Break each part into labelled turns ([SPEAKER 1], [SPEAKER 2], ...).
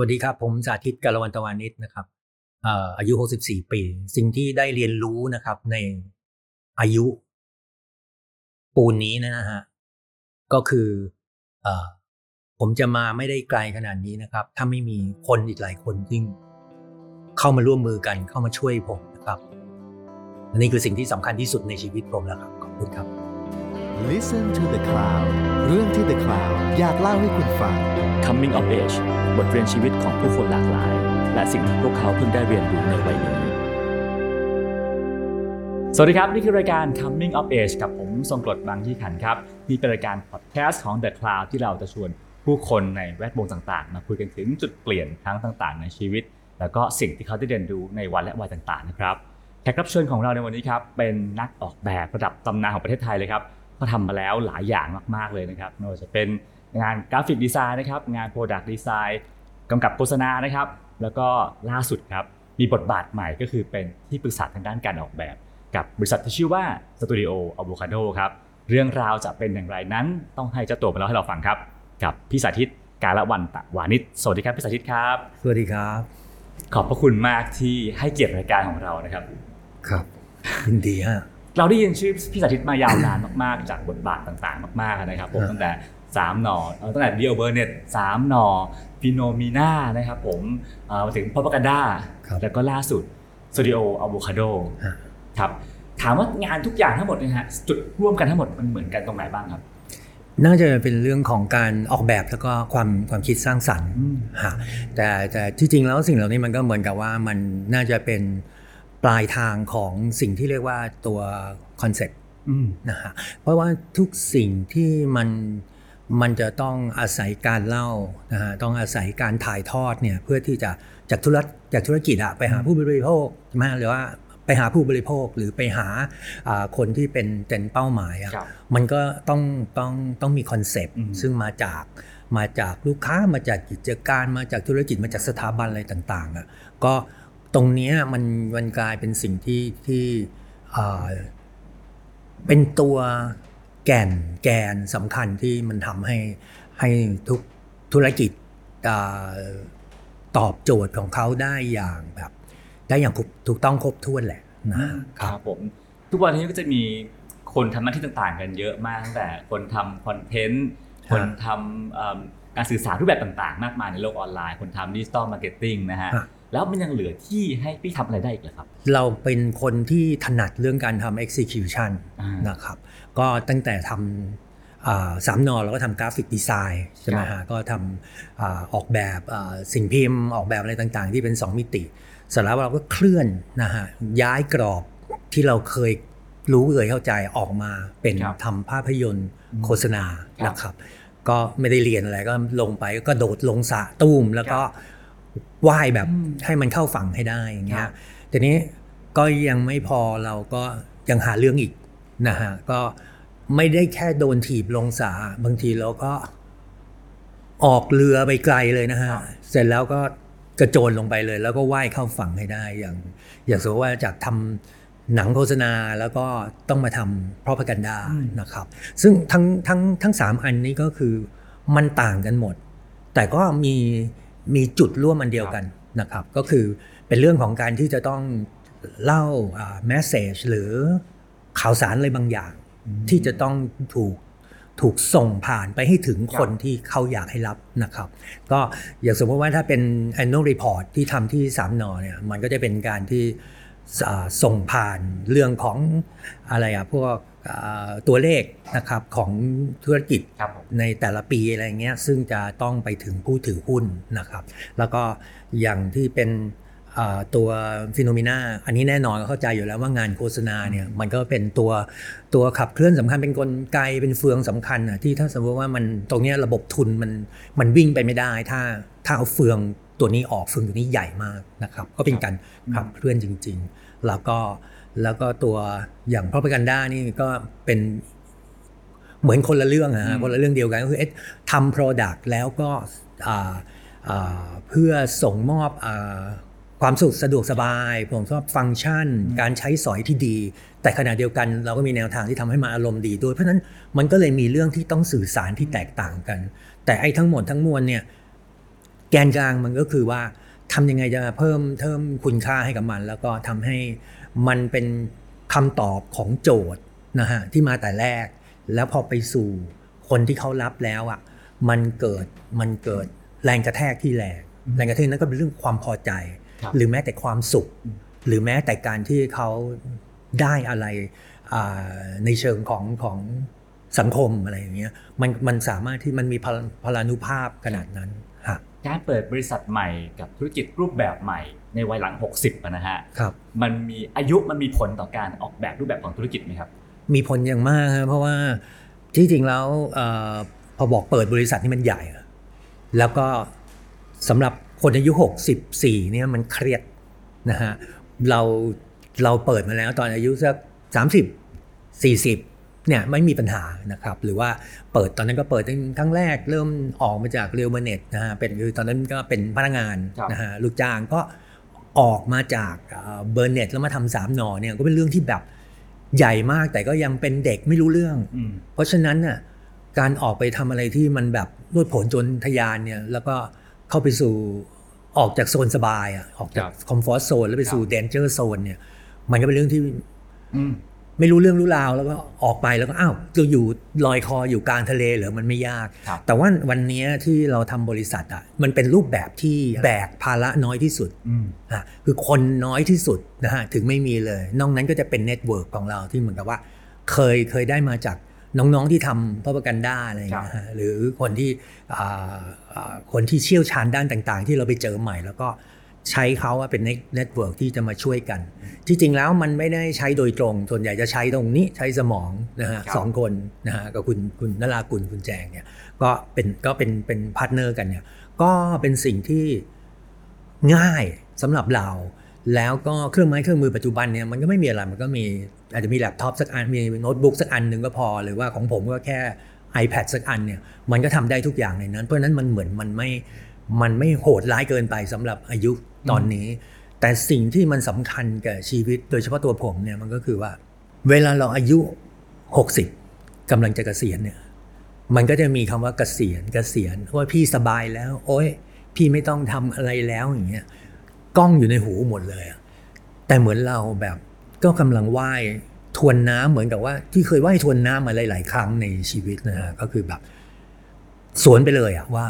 [SPEAKER 1] วัสดีครับ ผมสาธิตกาลวันตวานิชนะครับอายุ 64 ปี สิ่งที่ได้เรียนรู้นะครับ ในอายุ ปูนนี้นะฮะก็คืออผมจะมาไม่ได้ไกลขนาดนี้นะครับ ถ้าไม่มีคนอีกหลายคนที่เข้ามาร่วมมือกันเข้ามาช่วยผมนะครับนนี้คือสิ่งที่สำคัญที่สุดในชีวิตผมแล้วครับขอบคุณครับ
[SPEAKER 2] Listen to the Cloud เรื่องที่ The Cloud อยากเล่าให้คุณฟัง
[SPEAKER 3] Coming of Age บทเรียนชีวิตของผู้คนหลากหลาย และสิ่งที่พวกเขาเพิ่งได้เรียนรู้ในวัยนี้ สวัสดีครับ นี่คือรายการ Coming of Age กับผมทรงกรดบางยี่ขันครับนี่เป็นรายการพอดแคสต์ของ The Cloud ที่เราจะชวนผู้คนในแวดวงต่างๆ มาคุยกันถึงจุดเปลี่ยนครั้งต่าง ๆ ในชีวิต แล้วก็สิ่งที่เขาได้เรียนรู้ในวันและวัยต่างๆนะครับแขกรับเชิญของเราในวันนี้ครับเป็นนักออกแบบระดับตำนานของประเทศไทยเลยครับ เขาทำมาแล้วหลายอย่างมากๆเลยนะครับไม่ว่าจะเป็นงาน graphic design นะครับ งาน product design กำกับโฆษณานะครับ แล้วก็ล่าสุดครับ มีบทบาทใหม่ก็คือเป็นที่ปรึกษาทางด้านการออกแบบ กับบริษัทที่ชื่อว่า Studio Avocado ครับเรื่องราวจะเป็นอย่างไรนั้น ต้องให้เจ้าตัวมาเล่าให้เราฟังครับกับพี่สาธิตกาละวันตะวานิชสวัสดีครับพี่สาธิตครับ
[SPEAKER 1] สวัสดีครับ
[SPEAKER 3] ขอบพระคุณมากที่ให้เกียรติรายการของเรานะครับ
[SPEAKER 1] ครับยินดีฮะ
[SPEAKER 3] เราได้ยินชื่อพี่สาธิตมายาวนานมากๆ จากบทบาทต่างๆ มากๆนะครับผม
[SPEAKER 1] ครับ
[SPEAKER 3] ตั้งแต่สามหนอเอ่อตั้งแต่ Leo Burnett สามหน่อ Phenomena นะครับผมเอ่อมาถึง Propaganda
[SPEAKER 1] ครับ
[SPEAKER 3] แล้วก็ล่าสุด Studio Avocado
[SPEAKER 1] ฮะ
[SPEAKER 3] ครับถามว่างานทุกอย่างทั้งหมดเนี่ยฮะจุดร่วมกันทั้งหมดมันเหมือนกันตรงไหนบ้างครับ
[SPEAKER 1] น่าจะเป็นเรื่องของการออกแบบแล้วก็ความความคิดสร้างสรรค์
[SPEAKER 3] อืม
[SPEAKER 1] ฮะแต่แต่ที่จริงแล้วสิ่งเหล่านี้มันก็เหมือนกับว่ามันน่าจะเป็น ปลายทางของสิ่งที่เรียกว่าตัว concept อื
[SPEAKER 3] ม
[SPEAKER 1] นะฮะเพราะว่าทุกสิ่งที่มันมันจะต้องอาศัยการเล่านะฮะต้องอาศัยการถ่ายทอดเนี่ยเพื่อที่จะจากธุรจากธุรกิจอะไปหาผู้บริโภคใช่ไหมหรือว่าไปหาผู้บริโภคหรือไปหาอ่าคนที่เป็นเป็นเป้าหมายอะ
[SPEAKER 3] ครับ
[SPEAKER 1] มันก็ต้องต้องต้องมี concept อื
[SPEAKER 3] ม
[SPEAKER 1] ซึ่งมาจากมาจากลูกค้ามาจากกิจการมาจากธุรกิจมาจากสถาบันอะไรต่างๆอะก็ ตรงเนี้ยมันมันกลายเป็นสิ่งที่ที่อ่าเป็นตัวแก่นแกนสำคัญที่มันทำให้ให้ทุกธุรกิจอ่าตอบโจทย์ของเขาได้อย่างแบบ ได้อย่างถูกถูกต้องครบถ้วนแหละนะ
[SPEAKER 3] ครับผม ทุกวันนี้ก็จะมีคนทำหน้าที่ต่างๆ กันเยอะมากตั้งแต่คนทำ content คนทำเอิ่มการสื่อสารรูปแบบต่างๆ มากมายในโลกออนไลน์ คนทำ digital marketing นะฮะ
[SPEAKER 1] ฮะ
[SPEAKER 3] แล้วมันยังเหลือที่ให้พี่ทำอะไรได้อีกเหรอครับ
[SPEAKER 1] เราเป็นคนที่ถนัดเรื่องการทำ execution
[SPEAKER 3] อะนะ
[SPEAKER 1] ครับ ก็ตั้งแต่ทำอ่าสามหน่อเราก็ทำ graphic design ใช่ไหม
[SPEAKER 3] ครั
[SPEAKER 1] ฮะ
[SPEAKER 3] บ
[SPEAKER 1] ก็ทำอาออกแบบอ่าสิ่งพิมพ์ ออกแบบอะไรต่างๆ ที่เป็น 2 มิติเสร็จแล้วเราก็เคลื่อนนะฮะย้ายกรอบที่เราเคยรู้เคยเข้าใจออกมาเป็น
[SPEAKER 3] ครับ
[SPEAKER 1] ทำภาพยนตร์โฆษณา
[SPEAKER 3] ครับ
[SPEAKER 1] นะครับ ก็ไม่ได้เรียนอะไรก็ลงไปก็โดดลงสระตุ้มแล้วก็ ว่ายแบบ
[SPEAKER 3] อืม
[SPEAKER 1] ให้มันเข้าฝั่งให้ได้อย่างเงี้
[SPEAKER 3] ครั
[SPEAKER 1] ย
[SPEAKER 3] บ
[SPEAKER 1] ทีนี้ก็ยังไม่พอเราก็ยังหาเรื่องอีกนะฮะก็ไม่ได้แค่โดนถีบลงสาบางทีเราก็ออกเรือไปไกลเลยนะฮะเสร็จแล้วก็กระโจนลงไปเลย แล้วก็ว่ายเข้าฝั่งให้ได้อย่าง อย่างสมมติว่าจากทำหนังโฆษณาแล้วก็ต้องมาทำพรอพกันดานะครับ ซึ่งทั้งทั้งทั้งสามอันนี้ก็คือมันต่างกันหมด แต่ก็มี มีจุดร่วมอันเดียวกันนะครับ ก็คือเป็นเรื่องของการที่จะต้องเล่าแมสเซจหรือข่าวสารอะไรบางอย่าง ที่จะต้องถูกถูกส่งผ่านไปให้ถึงคนที่เขาอยากให้รับนะครับ ก็อย่างสมมติว่าถ้าเป็น annual report ที่ทำที่สามนอเนี่ยมันก็จะเป็นการที่อ่า ส่งผ่านเรื่องของอะไรอะพวกอ่าตัวเลขนะครับของธุรกิจ
[SPEAKER 3] ครับผม
[SPEAKER 1] ในแต่ละปีอะไรเงี้ยซึ่งจะต้องไปถึงผู้ถือหุ้นนะครับ แล้วก็อย่างที่เป็นอ่าตัวฟิโนมิน่าอันนี้แน่นอนเข้าใจอยู่แล้วว่างานโฆษณาเนี่ยมันก็เป็นตัวตัวขับเคลื่อนสำคัญเป็นกลไกเป็นเฟืองสำคัญนะที่ถ้าสมมติว่ามันตรงเนี้ยระบบทุนมันมันวิ่งไปไม่ได้ ถ้าถ้าเอาเฟือง ตัวนี้ออกเฟืองตัวนี้ใหญ่มากนะครับ ก็เป็นการขับเคลื่อนจริง ๆ แล้วก็แล้วก็ตัวอย่างพ r o p a g a n d a นี่ก็เป็นเหมือนคนละเรื่องอะฮะคนละเรื่องเดียวกันก็คือเอ๊ะทำ Product แล้วก็อ่าอ่าเพื่อส่งมอบอาความสุขสะดวกสบาย ผมชอบฟังก์ชัน การใช้สอยที่ดี แต่ขณะเดียวกันเราก็มีแนวทางที่ทำให้มาอารมณ์ดีด้วย เพราะฉะนั้นมันก็เลยมีเรื่องที่ต้องสื่อสารที่แตกต่างกัน แต่ไอ้ทั้งหมดทั้งมวลเนี่ย แกนกลางมันก็คือว่าทำยังไงจะเพิ่มเพิ่มคุณค่าให้กับมัน แล้วก็ทำให้มันเป็นคำตอบของโจทย์นะฮะที่มาแต่แรก แล้วพอไปสู่คนที่เขารับแล้วอะมันเกิดมันเกิดแรงกระแทกที่แรงแรงกระแทกนั้นก็เป็นเรื่องความพอใจ
[SPEAKER 3] ครับ
[SPEAKER 1] หรือแม้แต่ความสุข หรือแม้แต่การที่เขาได้อะไรอ่าในเชิงของของสังคมอะไรอย่างเงี้ยมันมันสามารถที่มันมีพลพลานุภาพขนาดนั้นฮะ
[SPEAKER 3] การเปิดบริษัทใหม่กับธุรกิจรูปแบบใหม่ในวัยหลัง 60อะนะฮะ
[SPEAKER 1] ครับ
[SPEAKER 3] มันมีอายุมันมีผลต่อการออกแบบรูปแบบของธุรกิจไหมครับ
[SPEAKER 1] มีผลอย่างมากครับเพราะว่าที่จริงแล้วเออพอบอกเปิดบริษัทนี่มันใหญ่อะแล้วก็สำหรับคนอายุ 64เนี่ยมันเครียดนะฮะเราเราเปิดมาแล้วตอนอายุสัก30 40 เนี่ยไม่มีปัญหานะครับ หรือว่าเปิดตอนนั้นก็เปิดตั้งครั้งแรกเริ่มออกมาจากเรียวเมเน็ตนะฮะเป็นคือตอนนั้นก็เป็นพนักงาน
[SPEAKER 3] ครับ
[SPEAKER 1] นะฮะลูกจ้างก็ออกมาจากBurnett แล้วมาทำสามหน่อเนี่ยก็เป็นเรื่องที่แบบใหญ่มากแต่ก็ยังเป็นเด็กไม่รู้เรื่อง
[SPEAKER 3] อืม
[SPEAKER 1] เพราะฉะนั้นน่ะการออกไปทำอะไรที่มันแบบโลดโผนโจนทะยานเนี่ยแล้วก็เข้าไปสู่ออกจากโซนสบายอะออกจาก
[SPEAKER 3] ครับ
[SPEAKER 1] คอมฟอร์ z โซนแล้วไปสู่ danger zone เนี่ยมันก็เป็นเรื่องที่
[SPEAKER 3] อืม
[SPEAKER 1] ไม่รู้เรื่องรู้ราวแล้วก็ออกไปแล้วก็อ้าวจะอยู่ลอยคออยู่กลางทะเลเหรอมันไม่ยาก
[SPEAKER 3] ครับ
[SPEAKER 1] แต่ว่าวันนี้ที่เราทำบริษัทอะมันเป็นรูปแบบที่แบกภาระน้อยที่สุด
[SPEAKER 3] อืม
[SPEAKER 1] อะคือคนน้อยที่สุดนะฮะถึงไม่มีเลย นอกนั้นก็จะเป็น network ของเราที่เหมือนกับว่า เคยเคยได้มาจากน้องๆที่ทำ Propaganda อะไรอย่างเงี้ยฮะหรือคนที่อ่าอ่าคนที่เชี่ยวชาญด้านต่าง ๆ ที่เราไปเจอใหม่แล้วก็ ใช้เขาว่าเป็น network ที่จะมาช่วยกัน ที่จริงแล้วมันไม่ได้ใช้โดยตรง ส่วนใหญ่จะใช้ตรงนี้ใช้สมองนะฮะ
[SPEAKER 3] ครับ
[SPEAKER 1] สองคนนะฮะกับคุณคุณนรากุลคุณแจงเนี่ยก็เป็นก็เป็นเป็น partner กันเนี่ยก็เป็นสิ่งที่ง่ายสำหรับเรา แล้วก็เครื่องไม้เครื่องมือปัจจุบันเนี่ยมันก็ไม่มีอะไรมันก็มีอาจจะมีแล็ปท็อปสักอันมีโน้ตบุ๊กสักอันหนึ่งก็พอ หรือว่าของผมก็แค่ iPad สักอันเนี่ยมันก็ทำได้ทุกอย่างในนั้น เพราะฉะนั้นมันเหมือนมันไม่มันไม่โหดร้ายเกินไปสำหรับอายุตอนนี้ แต่สิ่งที่มันสำคัญกับชีวิต โดยเฉพาะตัวผมเนี่ยมันก็คือว่า เวลาเราอายุ 60กำลังจะเกษียณเนี่ยมันก็จะมีคำว่าเกษียณเกษียณว่าพี่สบายแล้ว โอ้ยพี่ไม่ต้องทำอะไรแล้วอย่างเงี้ยกล้องอยู่ในหูหมดเลย แต่เหมือนเราแบบก็กำลังว่ายทวนน้ำเหมือนกับว่า ที่เคยว่ายทวนน้ำมาหลาย ๆ ครั้งในชีวิตนะฮะก็คือแบบ สวนไปเลยอะว่า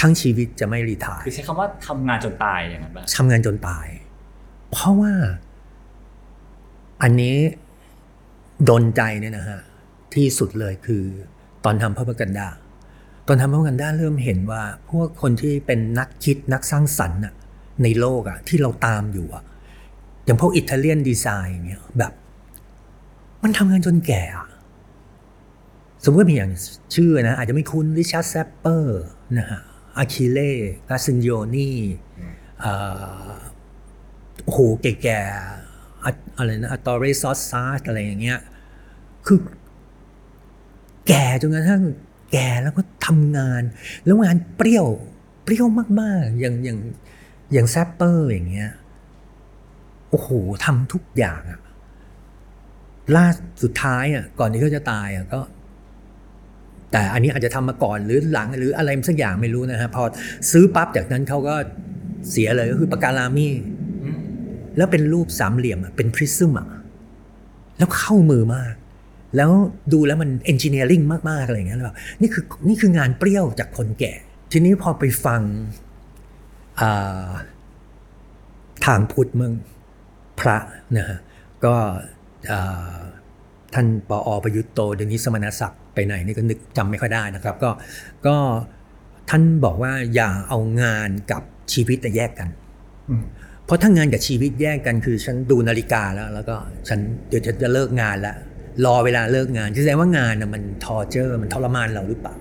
[SPEAKER 1] ทั้งชีวิตจะไม่รีไทาย
[SPEAKER 3] คือใช้คำว่าทำงานจนตายอย่างนั้นป่ะ
[SPEAKER 1] ทำงานจนตาย เพราะว่า อันนี้โดนใจเนี่ยนะฮะ ที่สุดเลยคือ ตอนทำ Propaganda ตอนทำ Propaganda เริ่มเห็นว่า พวกคนที่เป็นนักคิดนักสร้างสรรค์น่ะในโลกอะที่เราตามอยู่อะอย่างพวก Italian design อย่างเงี้ยแบบ มันทำงานจนแก่อะสมมติว่ามีอย่างชื่อนะ อาจจะไม่คุ้น Richard Sapper นะฮะ Achille Castiglioni เอ่อโอ้โหแก่ๆอะอะไรนะ Ettore Sottsass อะไรอย่างเงี้ยคือแก่จนกระทั่งแก่แล้วก็ทำงาน แล้วงานเปรี้ยวเปรี้ยวมากๆ อย่างอย่างอย่าง Sapper อย่างเงี้ยโอ้โหทำทุกอย่างอะล่าสุดท้ายอะก่อนที่เขาจะตายอะก็ แต่อันนี้อาจจะทำมาก่อนหรือหลังหรืออะไรสักอย่างไม่รู้นะฮะพอซื้อปั๊บจากนั้นเขาก็เสียเลยก็คือปากกาลามีแล้วเป็นรูปสามเหลี่ยมอะเป็นพริซึมอะแล้วเข้ามือมาก แล้วดูแล้วมันเอนจิเนียริงมาก ๆ อะไรอย่างเงี้ยแล้วแบบนี่คือนี่คืองานเปรี้ยวจากคนแก่ ทีนี้พอไปฟังาทางพุทธมืองพระนะฮะก็ท่านปออประยุทธ์โตเดี๋ยวนี้สมณศักดิ ไปไหนนี่ก็นึกจำไม่ค่อยได้นะครับ ก็ก็ท่านบอกว่าอย่าเอางานกับชีวิตแต่แยกกัน
[SPEAKER 3] อืม
[SPEAKER 1] เพราะถ้างานกับชีวิตแยกกันคือฉันดูนาฬิกาแล้ว แล้วก็ฉันเดี๋ยวฉันจะเลิกงานแล้วรอเวลาเลิกงานแสดงว่างานน่ะมันทอเจอร์มันทรมานเราหรือเปล่า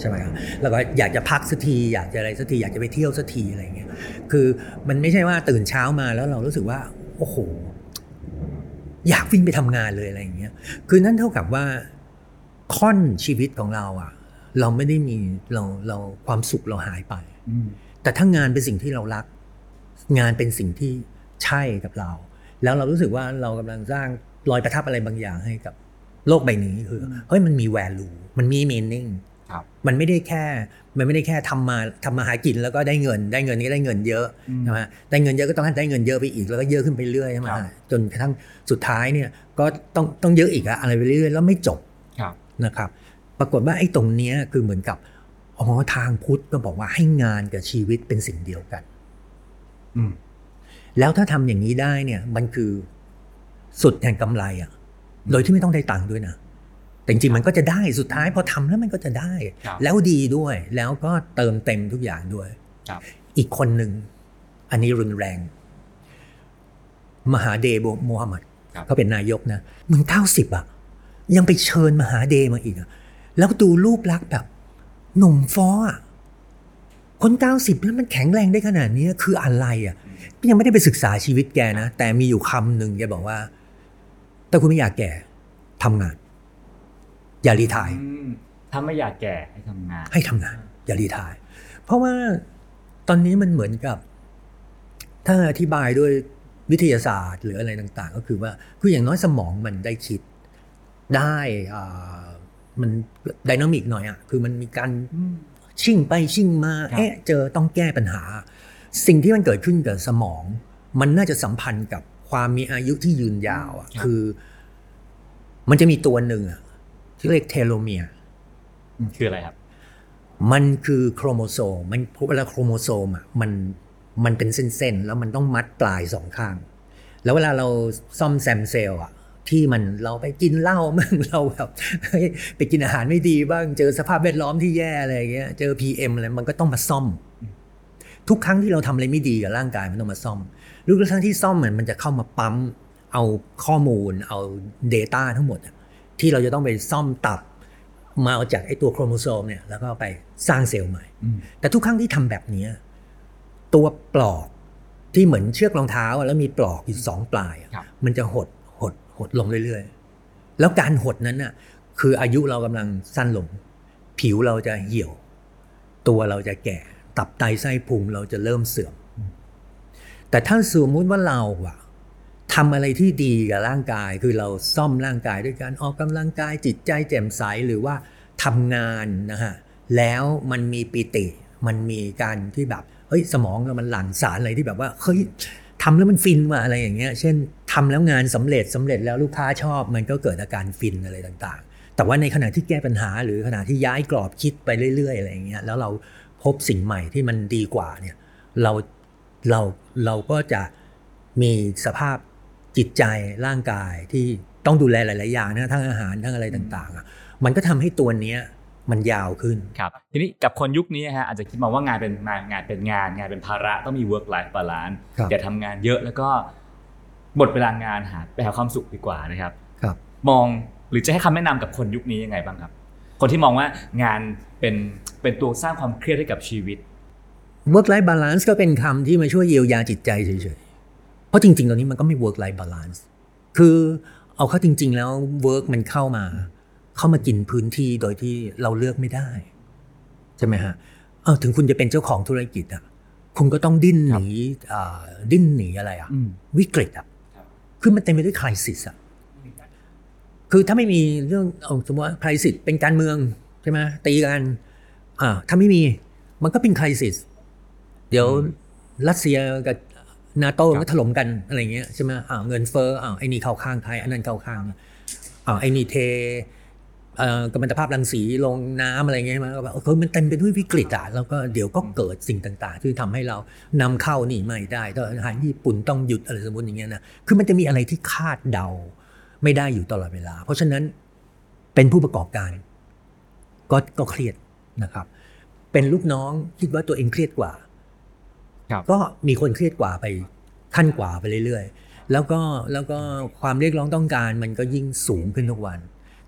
[SPEAKER 1] ใช่ไหมครับแล้วก็อยากจะพักสักทีอยากจะอะไรสักทีอยากจะไปเที่ยวสักทีอะไรอย่างเงี้ยคือมันไม่ใช่ว่าตื่นเช้ามาแล้วเรารู้สึกว่า โอ้โห อยากวิ่งไปทำงานเลยอะไรอย่างเงี้ยคือนั่นเท่ากับว่า ค่อนชีวิตของเราอะ เราไม่ได้มีเราเราความสุขเราหายไป
[SPEAKER 3] อืม
[SPEAKER 1] แต่ถ้างานเป็นสิ่งที่เรารัก งานเป็นสิ่งที่ใช่กับเรา แล้วเรารู้สึกว่าเรากำลังสร้างรอยประทับอะไรบางอย่างให้กับโลกใบนี้คือเฮ้ยมันมี value มันมี meaning
[SPEAKER 3] ครับ
[SPEAKER 1] มันไม่ได้แค่ มันไม่ได้แค่ทำมาทำมาหากินแล้วก็ได้เงิน ได้เงินก็ได้เงินเยอะ
[SPEAKER 3] อืม
[SPEAKER 1] ใช่ไหมได้เงินเยอะก็ต้องให้ได้เงินเยอะไปอีกแล้วก็เยอะขึ้นไปเรื่อยใช่ไหม
[SPEAKER 3] ครับ
[SPEAKER 1] ฮะจนกระทั่งสุดท้ายเนี่ยก็ต้องต้องเยอะอีกอะอะไรไปเรื่อยๆแล้วไม่จบ
[SPEAKER 3] ครับ
[SPEAKER 1] นะครับ ปรากฏว่าไอ้ตรงเนี้ยคือเหมือนกับอ๋อทางพุทธก็บอกว่าให้งานกับชีวิตเป็นสิ่งเดียวกัน
[SPEAKER 3] อืม
[SPEAKER 1] แล้วถ้าทำอย่างนี้ได้เนี่ย มันคือสุดแห่งกำไรอะ่ะ โดยที่ไม่ต้องได้ตังค์ด้วยนะแต่จริงๆมันก็จะได้สุดท้ายพอทำแล้วมันก็จะได้
[SPEAKER 3] ครับ
[SPEAKER 1] แล้วดีด้วย แล้วก็เติมเต็มทุกอย่างด้วย
[SPEAKER 3] ครับ
[SPEAKER 1] อีกคนหนึ่งอันนี้รุนแรง มหาเดโบมูฮัมหมัด
[SPEAKER 3] ครับ
[SPEAKER 1] เขาเป็นนายกนะมึงเก้าสิบอะ ยังไปเชิญมหาเดมาอีกอะแล้วดูรูปลักษณ์แบบหนุ่มฟ้ออะคนเก้าสิบแล้วมันแข็งแรงได้ขนาดนี้คืออะไรอะยังไม่ได้ไปศึกษาชีวิตแกนะ แต่มีอยู่คำหนึ่งแกบอกว่าถ้าคุณไม่อยากแก่ทำงาน อย่ารีไทาย
[SPEAKER 3] อืมถ้าไม่อยากแก่ให้ทำงาน
[SPEAKER 1] ให้ทำงาน อย่ารีไทาย เพราะว่าตอนนี้มันเหมือนกับ ถ้าอธิบายด้วยวิทยาศาสตร์หรืออะไรต่าง ๆ ก็คือว่าคืออย่างน้อยสมองมันได้คิด ได้อ่ามันไดนามิกหน่อยอะ่ะคือมันมีการ
[SPEAKER 3] อืม
[SPEAKER 1] ชิ่งไปชิ่งมา
[SPEAKER 3] ครับ
[SPEAKER 1] เอ๊ะเจอต้องแก้ปัญหา สิ่งที่มันเกิดขึ้นกับสมอง มันน่าจะสัมพันธ์กับความมีอายุที่ยืนยาวอะคือ มันจะมีตัวหนึ่งอะที่เรียก telomere
[SPEAKER 3] คืออะไรครับ
[SPEAKER 1] มันคือโครโมโซมมันเวลาโครโมโซมอะมันมันเป็นเส้นๆแล้วมันต้องมัดปลายสองข้าง แล้วเวลาเราซ่อมแซมเซลล์อะ ที่มันเราไปกินเหล้าบ้างเราแบบเฮ้ยไปกินอาหารไม่ดีบ้าง เจอสภาพแวดล้อมที่แย่อะไรอย่างเงี้ยเจอ PM อะไรมันก็ต้องมาซ่อม ทุกครั้งที่เราทำอะไรไม่ดีกับร่างกายมันต้องมาซ่อมทุกครั้งที่ซ่อมมันมันจะเข้ามาปั๊มเอาข้อมูลเอา Data ทั้งหมดอะที่เราจะต้องไปซ่อมตับมาเอาจากไอ้ตัวโครโมโซมเนี่ยแล้วก็เอาไปสร้างเซลล์ใหม่
[SPEAKER 3] อืม
[SPEAKER 1] แต่ทุกครั้งที่ทำแบบเนี้ยตัวปลอกที่เหมือนเชือกรองเท้าอะแล้วมีปลอกอยู่สองปลายอะ
[SPEAKER 3] ครับ
[SPEAKER 1] มันจะหด หดลงเรื่อยๆ แล้วการหดนั้นน่ะคืออายุเรากำลังสั้นลง ผิวเราจะเหี่ยว ตัวเราจะแก่ ตับไตไส้พุงเราจะเริ่มเสื่อม แต่ถ้าสมมุติว่าเราอะทำอะไรที่ดีกับร่างกาย คือเราซ่อมร่างกายด้วยการออกกำลังกายจิตใจแจ่มใสหรือว่าทำงานนะฮะแล้วมันมีปิติ มันมีการที่แบบเฮ้ยสมองเรามันหลั่งสารอะไรที่แบบว่าเฮ้ยทำแล้วมันฟินว่ะอะไรอย่างเงี้ย เช่น ทำแล้วงานสำเร็จสำเร็จแล้วลูกค้าชอบ มันก็เกิดอาการฟินอะไรต่างๆ แต่ว่าในขณะที่แก้ปัญหา หรือขณะที่ย้ายกรอบคิดไปเรื่อยๆอะไรอย่างเงี้ยแล้วเราพบสิ่งใหม่ที่มันดีกว่าเนี่ยเราเราเราก็จะมีสภาพจิตใจร่างกายที่ต้องดูแลหลาย ๆ อย่างนะทั้งอาหารทั้งอะไรต่างๆอะมันก็ทำให้ตัวเนี้ยมันยาวขึ้น
[SPEAKER 3] ครับทีนี้กับคนยุคนี้ฮะอาจจะคิดมาว่างานเป็นงานงานเป็นงาน งานเป็นภาระต้องมี work life balance
[SPEAKER 1] ครับ
[SPEAKER 3] อย่าทำงานเยอะแล้วก็ หมดเวลางานหาไปหาความสุขดีกว่านะครับ
[SPEAKER 1] ครับ
[SPEAKER 3] มองหรือจะให้คำแนะนำกับคนยุคนี้ยังไงบ้างครับ คนที่มองว่างานเป็นเป็นตัวสร้างความเครียดให้กับชีวิต
[SPEAKER 1] work life balance ก็เป็นคำที่มาช่วยเยียวยาจิตใจเฉยๆ เพราะจริงๆ ตอนนี้มันก็ไม่ work life balance คือเอาเข้าจริง ๆ แล้ว work มันเข้ามา เข้ามากินพื้นที่โดยที่เราเลือกไม่ได้ ใช่ไหมฮะเออถึงคุณจะเป็นเจ้าของธุรกิจอะ คุณก็ต้องดิ้นหนีอ่าดิ้นหนีอะไรอะ
[SPEAKER 3] อืม
[SPEAKER 1] วิกฤตอะ
[SPEAKER 3] ครับ
[SPEAKER 1] คือมันเต็มไปด้วยคริสิสอะคือถ้าไม่มีเรื่องเอาสมมติว่าคริสิสเป็นการเมืองใช่ไหมตีกันอ่าถ้าไม่มีมันก็เป็นคริสิสเดี๋ยวรัสเซียกับนาโต้
[SPEAKER 3] ครับ
[SPEAKER 1] ก็ถล่มกันอะไรเงี้ยใช่ไหมอ่าเงินเฟ้ออ่าไอ้นี่เข้าข้างไทยอันนั้นเข้าข้างอ่าไอ้นี่เทเอ่อ กัมมันตภาพรังสีลงน้ำอะไรเงี้ยใช่ไหมก็แบบเออมันเต็มไปด้วยวิกฤตอะแล้วก็เดี๋ยวก็เกิดสิ่งต่างๆ ที่ทำให้เรานำเข้านี่ไม่ได้ถ้าอาหารญี่ปุ่นต้องหยุดอะไรสมมติอย่างเงี้ยนะคือมันจะมีอะไรที่คาดเดาไม่ได้อยู่ตลอดเวลา เพราะฉะนั้นเป็นผู้ประกอบการก็ก็เครียดนะครับ เป็นลูกน้องคิดว่าตัวเองเครียดกว่า
[SPEAKER 3] ครับ
[SPEAKER 1] ก็มีคนเครียดกว่าไปขั้นกว่าไปเรื่อยๆ แล้วก็แล้วก็ความเรียกร้องต้องการมันก็ยิ่งสูงขึ้นทุกวัน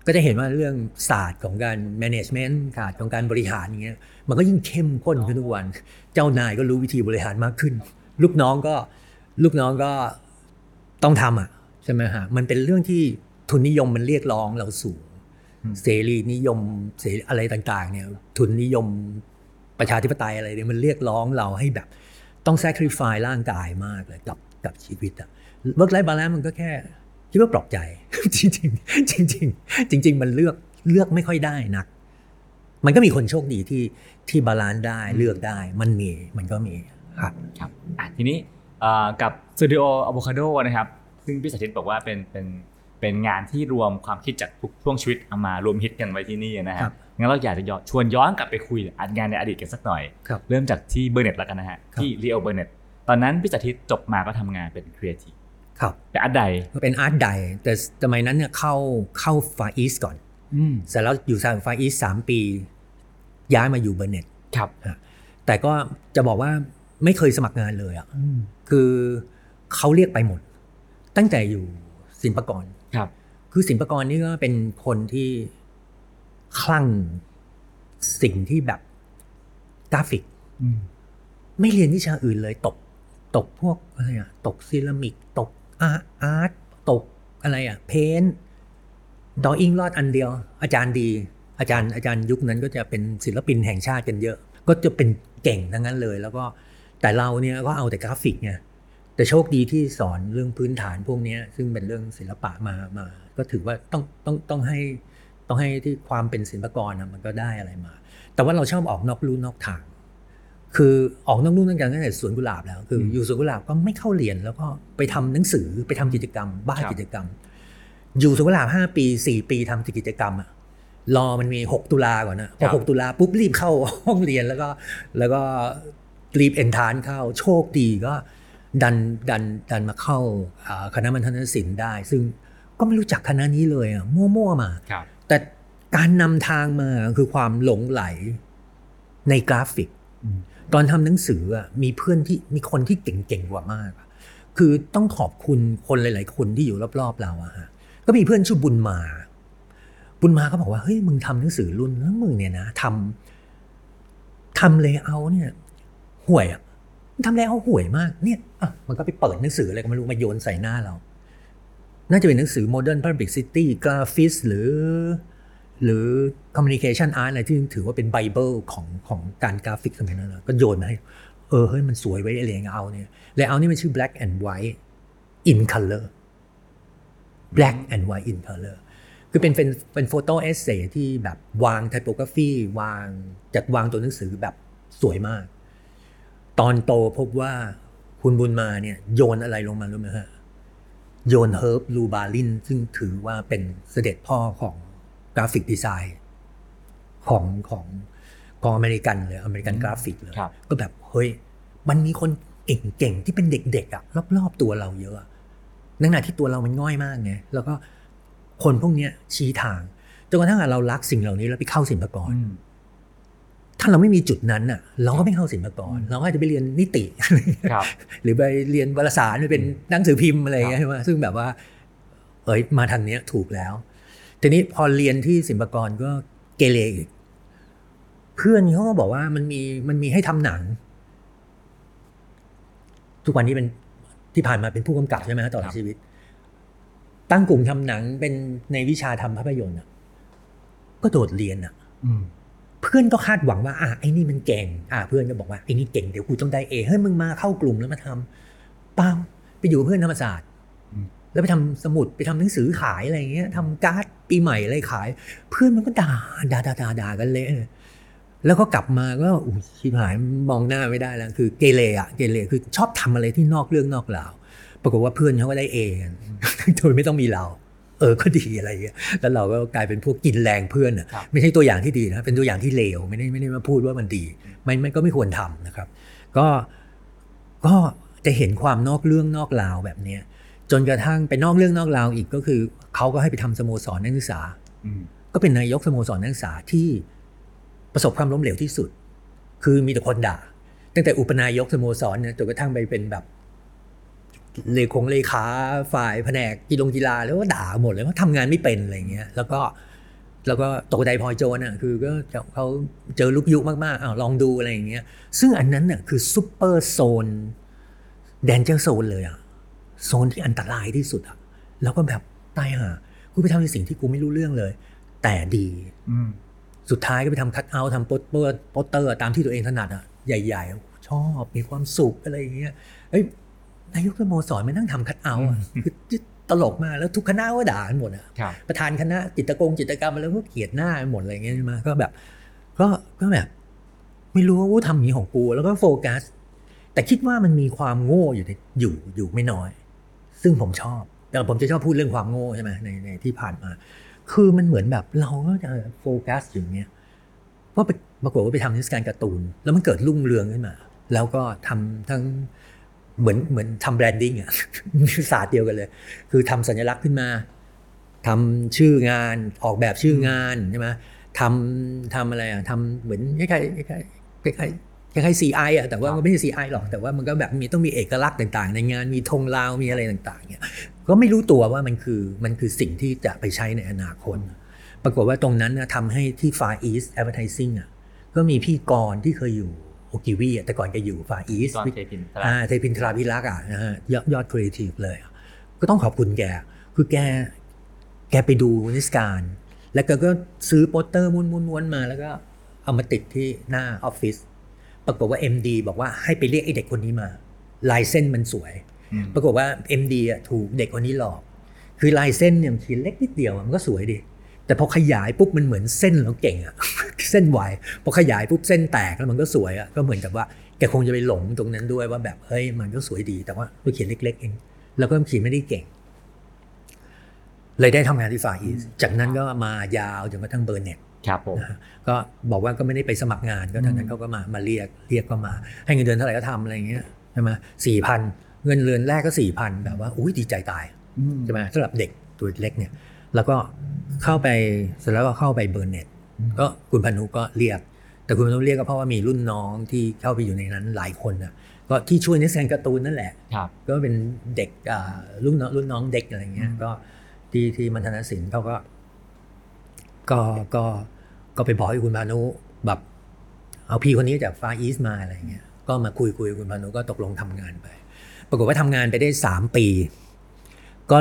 [SPEAKER 1] ก็จะเห็นว่าเรื่องศาสตร์ของการ management ศาสตร์ของการบริหารอย่างเงี้ยมันก็ยิ่งเข้มข้นขึ้นทุกวัน เจ้านายก็รู้วิธีบริหารมากขึ้น ลูกน้องก็ลูกน้องก็ต้องทำอะใช่ไหมฮะมันเป็นเรื่องที่ทุนนิยมมันเรียกร้องเราสูงเสรีนิยมเสรีอะไรต่าง ๆ เนี่ย ทุนนิยมประชาธิปไตยอะไรเนี่ยมันเรียกร้องเราให้แบบต้อง sacrifice ร่างกายมากเลยกับกับชีวิตอะ work life balance มันก็แค่ คิดว่าปลอบใจ จริงๆจริงๆจริง ๆ มันเลือกเลือกไม่ค่อยได้นัก มันก็มีคนโชคดีที่ที่ balance ได้เลือกได้ มันมีมันก็มีครับ
[SPEAKER 3] ครับอะทีนี้เอ่อกับสตูดิโออะโวคาโดนะครับ ซึ่งพี่สาธิตบอกว่าเป็นเป็นเป็นงานที่รวมความคิดจากทุกช่วงชีวิตเอามารวมฮิตกันไว้ที่นี่นะ
[SPEAKER 1] ครั
[SPEAKER 3] ฮะ
[SPEAKER 1] บ
[SPEAKER 3] งั้นเราอยากจะย้อนชวนย้อนกลับไปคุยอัดงานในอดีตกันสักหน่อย
[SPEAKER 1] ครับ
[SPEAKER 3] เริ่มจากที่ Burnett แล้วกันนะฮะ
[SPEAKER 1] ครับ
[SPEAKER 3] ที่รีโอเบอร์เน็ตตอนนั้นพี่สาธิตจบมาก็ทำงานเป็นครีเอทีฟ
[SPEAKER 1] ครับ
[SPEAKER 3] แต่อัดใด
[SPEAKER 1] ก็เป็นอาร์ตไดแต่สมัยนั้นเนี่ยเข้าเข้าฟาอีสก่อน
[SPEAKER 3] อืม
[SPEAKER 1] เสร็จแล้วอยู่ฟาอีสสามปี ย้ายมาอยู่เบอร์เน็ต
[SPEAKER 3] ครับ
[SPEAKER 1] แต่ก็จะบอกว่าไม่เคยสมัครงานเลยอะ
[SPEAKER 3] อืม
[SPEAKER 1] คือเขาเรียกไปหมด ตั้งแต่อยู่ศิลปากร
[SPEAKER 3] ครับ
[SPEAKER 1] คือศิลปากรนี่ก็เป็นคนที่คลั่งสิ่งที่แบบกราฟิก
[SPEAKER 3] อืม
[SPEAKER 1] ไม่เรียนวิชาอื่นเลยตก ตกพวกอะไรอะตกเซรามิก ตก อาร์อาร์ตตกอะไรอะ painting รอดอันเดียว อาจารย์ดี อาจารย์อาจารย์ยุคนั้นก็จะเป็นศิลปินแห่งชาติกันเยอะ ก็จะเป็นเก่งทั้งนั้นเลย แล้วก็แต่เราเนี่ยก็เอาแต่กราฟิกไงแต่โชคดีที่สอนเรื่องพื้นฐานพวกนี้ซึ่งเป็นเรื่องศิลปะมามา ก็ถือว่าต้องต้องต้องให้ต้องให้ที่ความเป็นศิลปกรนะมันก็ได้อะไรมา แต่ว่าเราชอบออกนอกลู่นอกทาง คือออกนอกลู่นอกทางตั้งแต่สวนกุหลาบแล้ว คืออ
[SPEAKER 3] ม
[SPEAKER 1] อยู่สวนกุหลาบก็ไม่เข้าเรียนแล้วก็ไปทำหนังสือไปทำกิจกรรม บ้า
[SPEAKER 3] ครับ
[SPEAKER 1] กิจกรรม อยู่สวนกุหลาบห้าปีสี่ปีทำกิจกรรมอะรอมันมีหกตุลาก่อนนะพอหกตุลาปุ๊บรีบเข้าห้องเรียนแล้วก็แล้วก็รีบเอนทานเข้าโชคดีก็ดันดันดันมาเข้าอ่าคณะมัณฑนศิลป์ได้ ซึ่งก็ไม่รู้จักคณะนี้เลยอะมั่วๆมา
[SPEAKER 3] ครับ
[SPEAKER 1] แต่การนำทางมาคือความหลงไหลในกราฟิก
[SPEAKER 3] อืม
[SPEAKER 1] ตอนทำหนังสืออะมีเพื่อนที่มีคนที่เก่งๆกว่ามาก คือต้องขอบคุณคนหลาย ๆ คนที่อยู่รอบๆเราอะฮะก็มีเพื่อนชื่อบุญมา บุญมาก็บอกว่าเฮ้ยมึงทำหนังสือรุ่นแล้วมึงเนี่ยนะทำทำ layout เนี่ยห่วยอะทำ layout ห่วยมากเนี่ยอะมันก็ไปเปิดหนังสืออะไรก็ไม่รู้มาโยนใส่หน้าเรา น่าจะเป็นหนังสือ Modern Publicity Graphis หรือ หรือ Communication Art อะไรที่ถือว่าเป็นไบเบิลของของการกราฟิกสมัยนั้นนะก็โยนมาให้ เออเฮ้ยมันสวยเว้ย layout เนี่ย layout นี่มันชื่อ black and white in color black and white in color คือเป็นเป็นเป็น photo essay ที่แบบวาง typography วางจัดวางตัวหนังสือแบบสวยมาก ตอนโตพบว่าคุณบุญมาเนี่ยโยนอะไรลงมารู้ไหมฮะ โยน Herb Lubalin ซึ่งถือว่าเป็นเสด็จพ่อของ graphic design ของของของอเมริกันเลยอเมริกันกราฟิกเลย
[SPEAKER 3] ครับ
[SPEAKER 1] ก็แบบเฮ้ยมันมีคนเก่งๆที่เป็นเด็กๆอะรอบๆตัวเราเยอะอะในขณะที่ตัวเรามันง่อยมากไงแล้วก็คนพวกเนี้ยชี้ทางจนกระทั่งเรารักสิ่งเหล่านี้แล้วไปเข้าศิลปากร
[SPEAKER 3] อืม
[SPEAKER 1] ถ้าเราไม่มีจุดนั้นน่ะ เราก็ไม่เข้าศิลปากรเราก็อาจจะไปเรียนนิติ
[SPEAKER 3] ครับ
[SPEAKER 1] หรือไปเรียนวารสารไปเป็นหนังสือพิมพ์อะไรอย่างเงี้ยใช่ไหมซึ่งแบบว่า เอ้ยมาทางเนี้ยถูกแล้ว ทีนี้พอเรียนที่ศิลปากรก็เกเรอีก เพื่อนเขาก็บอกว่ามันมีมันมีให้ทำหนัง ทุกวันนี้เป็นที่ผ่านมาเป็นผู้กำกับใช่ไหมฮะตลอด
[SPEAKER 3] ครับ
[SPEAKER 1] ชีวิต ตั้งกลุ่มทำหนังเป็นในวิชาทำภาพยนตร์อะก็โดดเรียนอะ
[SPEAKER 3] อืม
[SPEAKER 1] เพื่อนก็คาดหวังว่า อะไอ้นี่มันเก่ง อะเพื่อนก็บอกว่าไอ้นี่เก่งเดี๋ยวกูต้องได้เอเฮ้ยมึงมาเข้ากลุ่มแล้วมาทำปังไปอยู่กับเพื่อนธรรมศาสตร์
[SPEAKER 3] อืม
[SPEAKER 1] แล้วไปทำสมุดไปทำหนังสือขายอะไรอย่างเงี้ยทำการ์ดปีใหม่อะไรขาย เพื่อนมันก็ด่าด่าด่าด่าด่ากันเละเลยแล้วก็กลับมาก็อุ้ยชิบหายมองหน้าไม่ได้แล้วคือเกเรอะเกเรคือชอบทำอะไรที่นอกเรื่องนอกราวปรากฏว่าเพื่อนเขาก็ได้เอกันโดยไม่ต้องมีเรา เออก็ดีอะไรอย่างเงี้ยแล้วเราก็กลายเป็นพวกกินแรงเพื่อนอะ
[SPEAKER 3] ครับ
[SPEAKER 1] ไม่ใช่ตัวอย่างที่ดีนะเป็นตัวอย่างที่เลวไม่ได้ไม่ได้มาพูดว่ามันดีไม่ไม่ก็ไม่ควรทำนะครับ ก็ก็จะเห็นความนอกเรื่องนอกราวแบบเนี้ย จนกระทั่งไปนอกเรื่องนอกราวอีกก็คือเขาก็ให้ไปทำสโมสรนักศึกษา
[SPEAKER 3] อืม
[SPEAKER 1] ก็เป็นนายกสโมสรนักศึกษาที่ประสบความล้มเหลวที่สุด คือมีแต่คนด่า ตั้งแต่อุปนายกสโมสรเนี่ยจนกระทั่งไปเป็นแบบเลขงเลขาฝ่ายแผนกกีฬากีฬาแล้วก็ด่าหมดเลยว่าทำงานไม่เป็นอะไรเงี้ย แล้วก็แล้วก็ตกกระไดพลอยโจนอะคือก็เขาเจอลูกยุมากๆอ้าวลองดูอะไรอย่างเงี้ย ซึ่งอันนั้นน่ะคือ super zone danger zone เลยอะ โซนที่อันตรายที่สุดอะแล้วก็แบบตายห่ากูไปทำในสิ่งที่กูไม่รู้เรื่องเลย แต่ดี
[SPEAKER 3] อืม
[SPEAKER 1] สุดท้ายก็ไปทำคัตเอาท์ทำโปสเตอร์โปสเตอร์ตามที่ตัวเองถนัดอะใหญ่ๆ ชอบมีความสุขอะไรอย่างเงี้ยเอ้ยนายกสโมสรมานั่งทำคัตเอาท์อะคือตลกมากแล้วทุกคณะก็ด่ากันหมดอะ
[SPEAKER 3] ครับ
[SPEAKER 1] ประธานคณะจิตรกงจิตรกรรมอะไรก็เกลียดหน้าไปหมดอะไรอย่างเงี้ยใช่ไหมก็แบบก็ก็ก็แบบ ไม่รู้ว่ากูทำอย่างนี้ของกูแล้วก็โฟกัส แต่คิดว่ามันมีความโง่อยู่ในอยู่อยู่ไม่น้อย ซึ่งผมชอบ แต่ผมจะชอบพูดเรื่องความโง่ใช่ไหมในในที่ผ่านมา คือมันเหมือนแบบเราก็จะโฟกัสอยู่เนี้ยก็ไปปรากฏว่าไปทำนิทรรศการการ์ตูน แล้วมันเกิดรุ่งเรืองขึ้นมา แล้วก็ทำทั้งเหมือนเหมือนทำแบรนดิ้งอะศาสตร์เดียวกันเลย คือทำสัญลักษณ์ขึ้นมาทำชื่องานออกแบบชื่องานใช่ไหมทำทำอะไรอะทำเหมือนคล้ายๆคล้ายๆ คล้ายๆคล้ายๆ CI อะแต่ว่ามันไม่ใช่ CI หรอกแต่ว่ามันก็แบบมีต้องมีเอกลักษณ์ต่างๆ ในงานมีธงลาวมีอะไรต่างๆเนี่ยก็ไม่รู้ตัวว่ามันคือมันคือสิ่งที่จะไปใช้ในอนาคต ปรากฏว่าตรงนั้นนะทำให้ที่ Far East Advertising อะก็มีพี่กรณ์ที่เคยอยู่โอกิวีแต่ก่อนแกอยู่ Far East
[SPEAKER 3] ตอนเทพินตลาด
[SPEAKER 1] อ่าเทพินทราพิรักษ์อะนะฮะยอดยอดครีเอทีฟเลยอะก็ต้องขอบคุณแก คือแก แกไปดูนิทรรศการ แล้วแกก็ซื้อโปสเตอร์ม้วนๆๆมา แล้วก็เอามาติดที่หน้าออฟฟิศ ปรากฏว่า MD บอกว่าให้ไปเรียกไอ้เด็กคนนี้มา ลายเส้นมันสวย
[SPEAKER 3] อืม
[SPEAKER 1] ปรากฏว่า MD อะถูกเด็กคนนี้หลอก คือลายเส้นเนี่ยมันขีดเล็กนิดเดียวอะมันก็สวยดี แต่พอขยายปุ๊บมันเหมือนเส้นแล้วเก่งอะเส้นไวพอขยายปุ๊บเส้นแตกแล้วมันก็สวยอะก็เหมือนกับว่าแกคงจะไปหลงตรงนั้นด้วยว่าแบบเฮ้ยมันก็สวยดี แต่ว่าเราเขียนเล็ก ๆ เอง แล้วก็เขียนไม่ได้เก่ง เลยได้ทำงานที่ฟาอีสจากนั้นก็มายาวจนกระทั่งเบอร์เน็ต
[SPEAKER 3] ครับผม
[SPEAKER 1] นะฮะก็บอกว่าก็ไม่ได้ไปสมัครงานก็ทางนั้นเขาก็มามาเรียกเรียกก็มา ให้เงินเดือนเท่าไหร่ก็ทำอะไรอย่างเงี้ยใช่ไหมสี่พันเงินเดือนแรกก็สี่พันแบบว่าอุ้ยดีใจตาย
[SPEAKER 3] อืม
[SPEAKER 1] ใช่ไหมสำหรับเด็กตัวเล็กเนี่ย แล้วก็เข้าไปเสร็จแล้วก็เข้าไปเบอร์เน็ต
[SPEAKER 3] อืม
[SPEAKER 1] ก็คุณพานุก็เรียก แต่คุณพานุเรียกก็เพราะว่ามีรุ่นน้องที่เข้าไปอยู่ในนั้นหลายคนนะก็ที่ช่วยนิสแซนการ์ตูนนั่นแหละ
[SPEAKER 3] ครับ
[SPEAKER 1] ก็เป็นเด็กอ่ารุ่นน้องรุ่นน้องเด็กอะไรเงี้ย
[SPEAKER 3] อืม
[SPEAKER 1] ก็ที่ที่มัณฑนศิลป์เขาก็ ก็ก็ก็ไปบอกให้คุณพานุแบบเอาพี่คนนี้จากฟาอีสมาอะไรเงี้ยก็มาคุยคุยคุณพานุก็ตกลงทำงานไป ปรากฏว่าทำงานไปได้สามปี ก็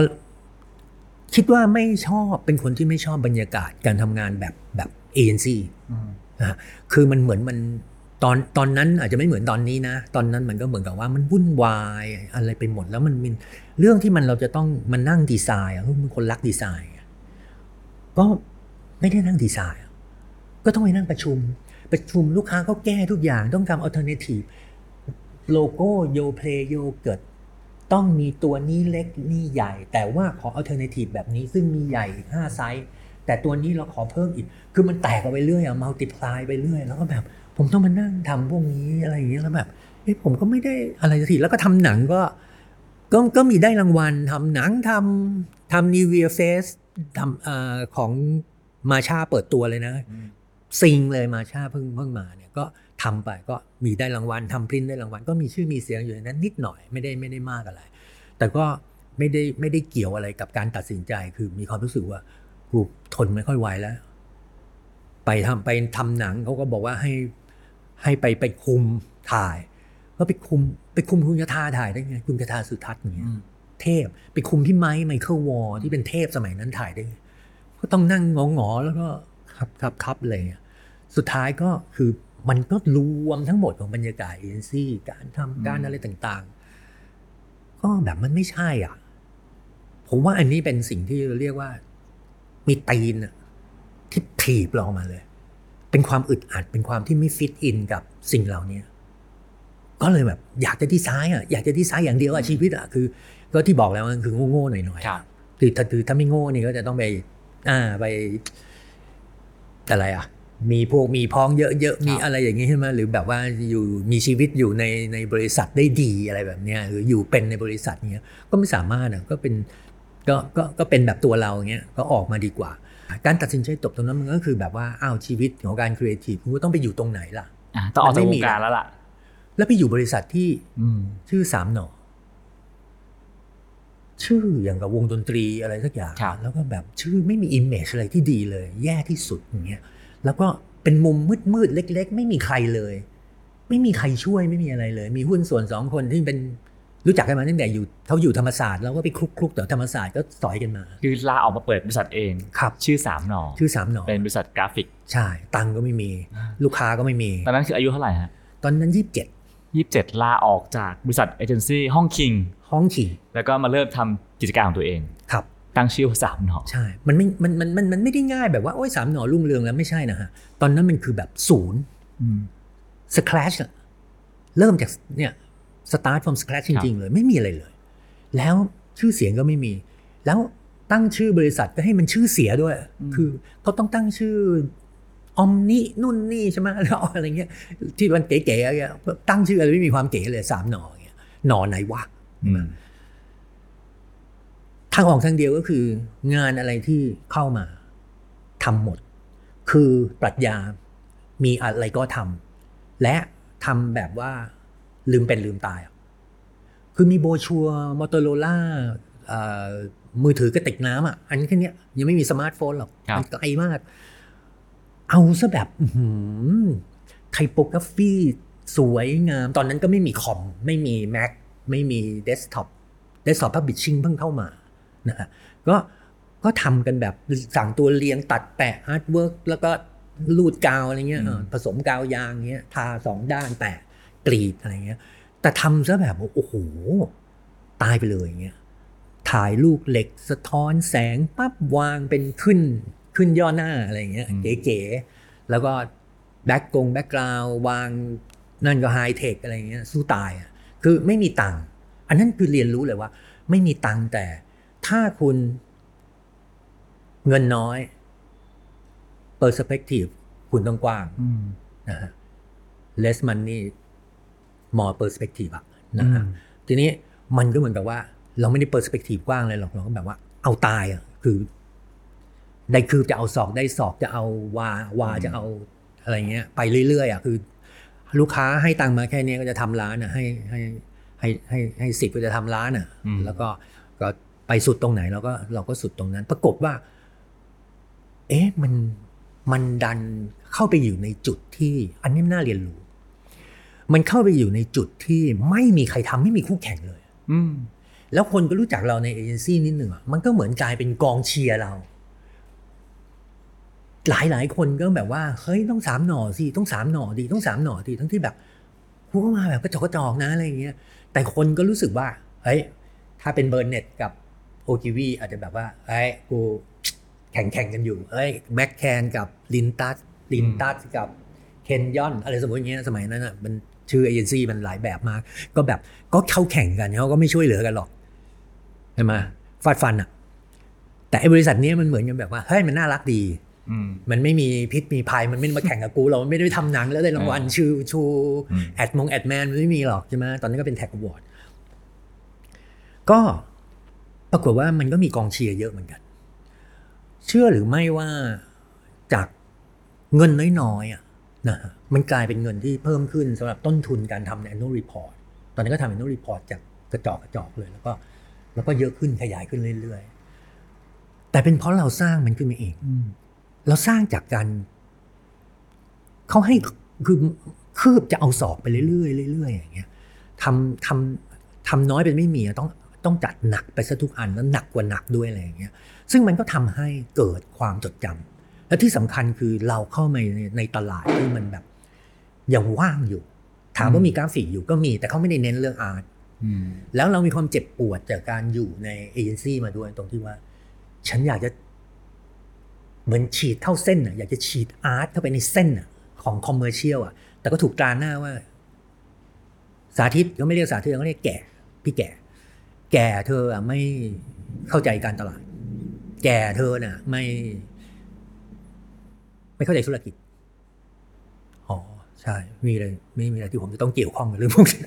[SPEAKER 1] คิดว่าไม่ชอบเป็นคนที่ไม่ชอบบรรยากาศการทำงานแบบแบบเอ็นซี
[SPEAKER 3] อืม
[SPEAKER 1] นะคือมันเหมือนมันตอนตอนนั้นอาจจะไม่เหมือนตอนนี้นะ ตอนนั้นมันก็เหมือนกับว่ามันวุ่นวายอะไรไปหมดแล้วมันมีเรื่องที่มันเราจะต้องมานั่งดีไซน์อะมันคนรักดีไซน์ก็ ไม่ได้นั่งดีไซน์ ก็ต้องไปนั่งประชุม ประชุมลูกค้าก็แก้ทุกอย่างต้องทำ alternative โลโก้โยเพลโยเกิดต้องมีตัวนี้เล็กนี่ใหญ่ แต่ว่าขอ alternative แบบนี้ซึ่งมีใหญ่ห้าไซส์แต่ตัวนี้เราขอเพิ่มอีก คือมันแตกออกไปเรื่อยอะ multiply ไปเรื่อย แล้วก็แบบ ผมต้องมานั่งทำพวกนี้อะไรอย่างเงี้ยแล้วแบบเอ้ผมก็ไม่ได้อะไรสักทีแล้วก็ทำหนังก็ก็ก็มีได้รางวัลทำหนังทำทำนิวเวียเฟสทำเอ่อของ มาชาเปิดตัวเลยนะ
[SPEAKER 3] อืม
[SPEAKER 1] ซิงเลยมาชาเพิ่งเพิ่งมาเนี่ยก็ทำไปก็มีได้รางวัลทำพรินท์ได้รางวัลก็มีชื่อมีเสียงอยู่ในนั้นนิดหน่อยไม่ได้ไม่ได้มากอะไร แต่ก็ไม่ได้ไม่ได้เกี่ยวอะไรกับการตัดสินใจคือมีความรู้สึกว่ากูทนไม่ค่อยไหวแล้ว ไปทำไปทำหนังเขาก็บอกว่าให้ให้ไปไปคุมถ่ายก็ไปคุมไปคุมคุณกระทาถ่ายได้ไงคุณกระทาสุทัศน์อย่างเงี้ย
[SPEAKER 3] อืม
[SPEAKER 1] เทพ ไปคุมพี่ไม้ไมเคิลวอร์ที่เป็นเทพสมัยนั้นถ่ายได้ไง ก็ต้องนั่งงองอๆแล้วก็ครับครับครับอะไรเลยสุดท้ายก็คือมันก็รวมทั้งหมดของบรรยากาศเอ็นซี่การทำการอะไรต่างๆ ก็แบบมันไม่ใช่อะ ผมว่าอันนี้เป็นสิ่งที่เราเรียกว่า มีตีนอะที่ถีบเราออกมาเลย เป็นความอึดอัดเป็นความที่ไม่ fit in กับสิ่งเหล่านี้ก็เลยแบบ อยากจะดีไซน์อะอยากจะดีไซน์อย่างเดียวอะชีวิตอะคือ ก็ที่บอกแล้วมันคือโง่ๆหน่อยๆ
[SPEAKER 3] ครับ
[SPEAKER 1] คือถ้าคือถ้าไม่โง่นี่ก็จะต้องไป อ่าไปอะไรอะ มีพวกมีพ้องเยอะๆมีอะไรอย่างงี้ใช่ไหมหรือแบบว่าอยู่มีชีวิตอยู่ในในบริษัทได้ดีอะไรแบบเนี้ยหรืออยู่เป็นในบริษัทเนี้ยก็ไม่สามารถอะก็เป็นก็ก็ก็เป็นแบบตัวเราเงี้ยก็ออกมาดีกว่า การตัดสินใจจบตรงนั้นมันก็คือแบบว่าอ้าวชีวิตของการครีเอทีฟคุณก็ต้องไปอยู่ตรงไหนล่ะ
[SPEAKER 3] อะต้องออกจาก
[SPEAKER 1] มัน
[SPEAKER 3] ว
[SPEAKER 1] ไม่มีว
[SPEAKER 3] งการแล้วล่ะ
[SPEAKER 1] แล้วไปอยู่บริษัทที่
[SPEAKER 3] อืม
[SPEAKER 1] ชื่อสามหน่อ ชื่ออย่างกับวงดนตรีอะไรสักอย่าง
[SPEAKER 3] ครับ
[SPEAKER 1] แล้วก็แบบชื่อไม่มี image อะไรที่ดีเลย แย่ที่สุดอย่างเงี้ยแล้วก็เป็นมุมมืดๆเล็ก ๆ ไม่มีใครเลย ไม่มีใครช่วยไม่มีอะไรเลย มีหุ้นส่วนสองคนที่เป็นรู้จักกันมาตั้งแต่อยู่เขาอยู่ธรรมศาสตร์แล้วก็ไปคลุกๆแต่ธรรมศาสตร์ก็สอยกันมา
[SPEAKER 3] คือลาออกมาเปิดบริษัทเอง
[SPEAKER 1] ครับ
[SPEAKER 3] ชื่อสามหน่อ
[SPEAKER 1] ชื่อสามหน่อ
[SPEAKER 3] เป็นบริษัทกราฟิก
[SPEAKER 1] ใช่ ตังค์ก็ไม่มี ลูกค้าก็ไม่มี
[SPEAKER 3] ตอนนั้นคืออายุเท่าไหร่ฮะ
[SPEAKER 1] ตอนนั้นยี่สิบเจ็ด
[SPEAKER 3] ยี่สิบเจ็ดลาออกจากบริษัทเอเจนซี่ห้องคิง
[SPEAKER 1] ห้องขี่
[SPEAKER 3] แล้วก็มาเริ่มทำกิจการของตัวเอง
[SPEAKER 1] ครับ
[SPEAKER 3] ตั้งชื่อว่าสามหนอ
[SPEAKER 1] ใช่ มันไม่ มัน มัน มันมันไม่ได้ง่ายแบบว่าโอ้ยสามหน่อรุ่งเรืองแล้วไม่ใช่นะฮะ ตอนนั้นมันคือแบบศูนย์
[SPEAKER 3] อืม
[SPEAKER 1] สครัชอะเริ่มจากเนี่ยสตาร์ท from scratch จริง ๆ เลย ไม่มีอะไรเลย แล้วชื่อเสียงก็ไม่มี แล้วตั้งชื่อบริษัทก็ให้มันชื่อเสียด้วย คือเขาต้องตั้งชื่ออมนี่นุ่นนี่ใช่ไหมแล้วอะไรเงี้ยที่มันเก๋ๆอะไรเงี้ยตั้งชื่ออะไรไม่มีความเก๋เลยสามหน่ออย่างเงี้ยหน่อไหนวะ
[SPEAKER 3] อืม
[SPEAKER 1] ทางออกทางเดียวก็คือ งานอะไรที่เข้ามาทำหมด คือปรัชญามีอะไรก็ทำและทำแบบว่าลืมเป็นลืมตายอะคือมี brochure Motorola มือถือกระติกน้ำอะ อันนี้แค่เนี้ยยังไม่มีสมาร์ทโฟนหรอก
[SPEAKER 3] ครับ
[SPEAKER 1] มันไกลมาก เอาซะแบบ typography สวยงาม ตอนนั้นก็ไม่มีคอม ไม่มี Mac ไม่มี desktop desktop publishing เพิ่งเข้ามานะฮะก็ก็ทำกันแบบสั่งตัวเรียงตัดแปะ artwork แล้วก็รูดกาวอะไรเงี้ยเออผสมกาวยางเงี้ยทาสองด้านแปะกรีดอะไรเงี้ย แต่ทำซะแบบว่าโอ้โห ตายไปเลยอย่างเงี้ยถ่ายลูกเหล็กสะท้อนแสงปั๊บวางเป็นขึ้นขึ้นย่อหน้าอะไรอย่างเงี้ย
[SPEAKER 3] อืม
[SPEAKER 1] เก๋ๆแล้วก็แบ็กกง background วางนั่นก็ไฮเทคอะไรอย่างเงี้ยสู้ตายอะ คือไม่มีตังค์อันนั้นคือเรียนรู้เลยว่า ไม่มีตังค์แต่ถ้าคุณเงินน้อย perspective คุณต้องกว้าง
[SPEAKER 3] อืม
[SPEAKER 1] นะฮะ less money more perspective อะนะฮะ
[SPEAKER 3] อืม
[SPEAKER 1] ทีนี้มันก็เหมือนกับว่า เราไม่ได้ perspective กว้างเลยหรอกเราก็แบบว่า เอาตายอะคือได้คือจะเอาศอกได้ศอกจะเอาวาวาจะเอาอะไรเงี้ย ไปเรื่อยๆอะคือ ลูกค้าให้ตังค์มาแค่นี้ก็จะทำร้านอะให้ให้ให้ให้ให้สิบก็จะทำร้านอะ
[SPEAKER 3] อืม
[SPEAKER 1] แล้วก็ก็ไปสุดตรงไหนเราก็เราก็สุดตรงนั้น ปรากฏว่า เอ๊ะมันมันดันเข้าไปอยู่ในจุดที่อันนี้น่าเรียนรู้ มันเข้าไปอยู่ในจุดที่ไม่มีใครทำไม่มีคู่แข่งเลย
[SPEAKER 3] อืม
[SPEAKER 1] แล้วคนก็รู้จักเราในเอเจนซี่นิดหนึ่งอะมันก็เหมือนกลายเป็นกองเชียร์เรา หลายหลายคนก็แบบว่าเฮ้ยต้องสามหน่อสิต้องสามหน่อดีต้องสามหน่อดีทั้งที่แบบกูก็มาแบบกระจอกกระจอกนะอะไรอย่างเงี้ยแต่คนก็รู้สึกว่าเฮ้ยถ้าเป็นเบอร์เน็ตกับโอกิวีอาจจะแบบว่าเฮ้ยกูแข่งแข่งกันอยู่เฮ้ยแบ็คแคนกับลินตัสลินตัสกับเคนยอนอะไรสมมติอย่างเงี้ยสมัยนั้นอะมันชื่อเอเจนซี่มันหลายแบบมาก ก็แบบก็เข้าแข่งกันเขาก็ไม่ช่วยเหลือกันหรอกใช่ไหมฟาดฟันอะ แต่ไอ้บริษัทนี้มันเหมือนกันแบบว่าเฮ้ยมันน่ารักดี
[SPEAKER 3] ม
[SPEAKER 1] มันไม่มีพิษมีภัยมันไม่ได้มาแข่งกับกูเราไม่ได้ไปทำหนังแล้วได้รางวัล
[SPEAKER 3] อ่า
[SPEAKER 1] ชื่อชู
[SPEAKER 3] อืม
[SPEAKER 1] แอดมงแอดแมนมันไม่มีหรอกใช่ไหมตอนนั้นก็เป็นแท็กวอร์ดก็ปรากฏว่ามันก็มีกองเชียร์เยอะเหมือนกัน เชื่อหรือไม่ว่าจากเงินน้อยๆอะนะฮะมันกลายเป็นเงินที่เพิ่มขึ้นสำหรับต้นทุนการทำ annual report ตอนนั้นก็ทำ annual report จากกระจอกกระจอกเลย แล้วก็แล้วก็เยอะขึ้นขยายขึ้นเรื่อยๆ แต่เป็นเพราะเราสร้างมันขึ้นมาเอง
[SPEAKER 3] อืม
[SPEAKER 1] เราสร้างจากการเขาให้คือคืบจะเอาศอกไปเรื่อยๆเรื่อยๆอย่างเงี้ยทำทำทำน้อยเป็นไม่มีอะต้องต้องจัดหนักไปซะทุกอันแล้วหนักกว่าหนักด้วยอะไรอย่างเงี้ย ซึ่งมันก็ทำให้เกิดความจดจำและที่สำคัญคือเราเข้ามาในในตลาดที่มันแบบยังว่างอยู่ ถามว่ามีกราฟิกอยู่ก็มี แต่เขาไม่ได้เน้นเรื่องอาร์ต
[SPEAKER 3] อืม
[SPEAKER 1] แล้วเรามีความเจ็บปวดจากการอยู่ในเอเจนซี่มาด้วยตรงที่ว่า ฉันอยากจะ เหมือนฉีดเข้าเส้นอะอยากจะฉีด art เข้าไปในเส้นอะของ commercial อะแต่ก็ถูกตราหน้าว่า สาธิตก็ไม่เรียกสาธิตเขาเรียกแก่ พี่แก่ แก่เธออะไม่เข้าใจการตลาด แก่เธอน่ะ ไม่ ไม่เข้าใจธุรกิจ ใช่ มีอะไรไม่มีอะไรที่ผมจะต้องเกี่ยวข้องกับเรื่องพวกนี้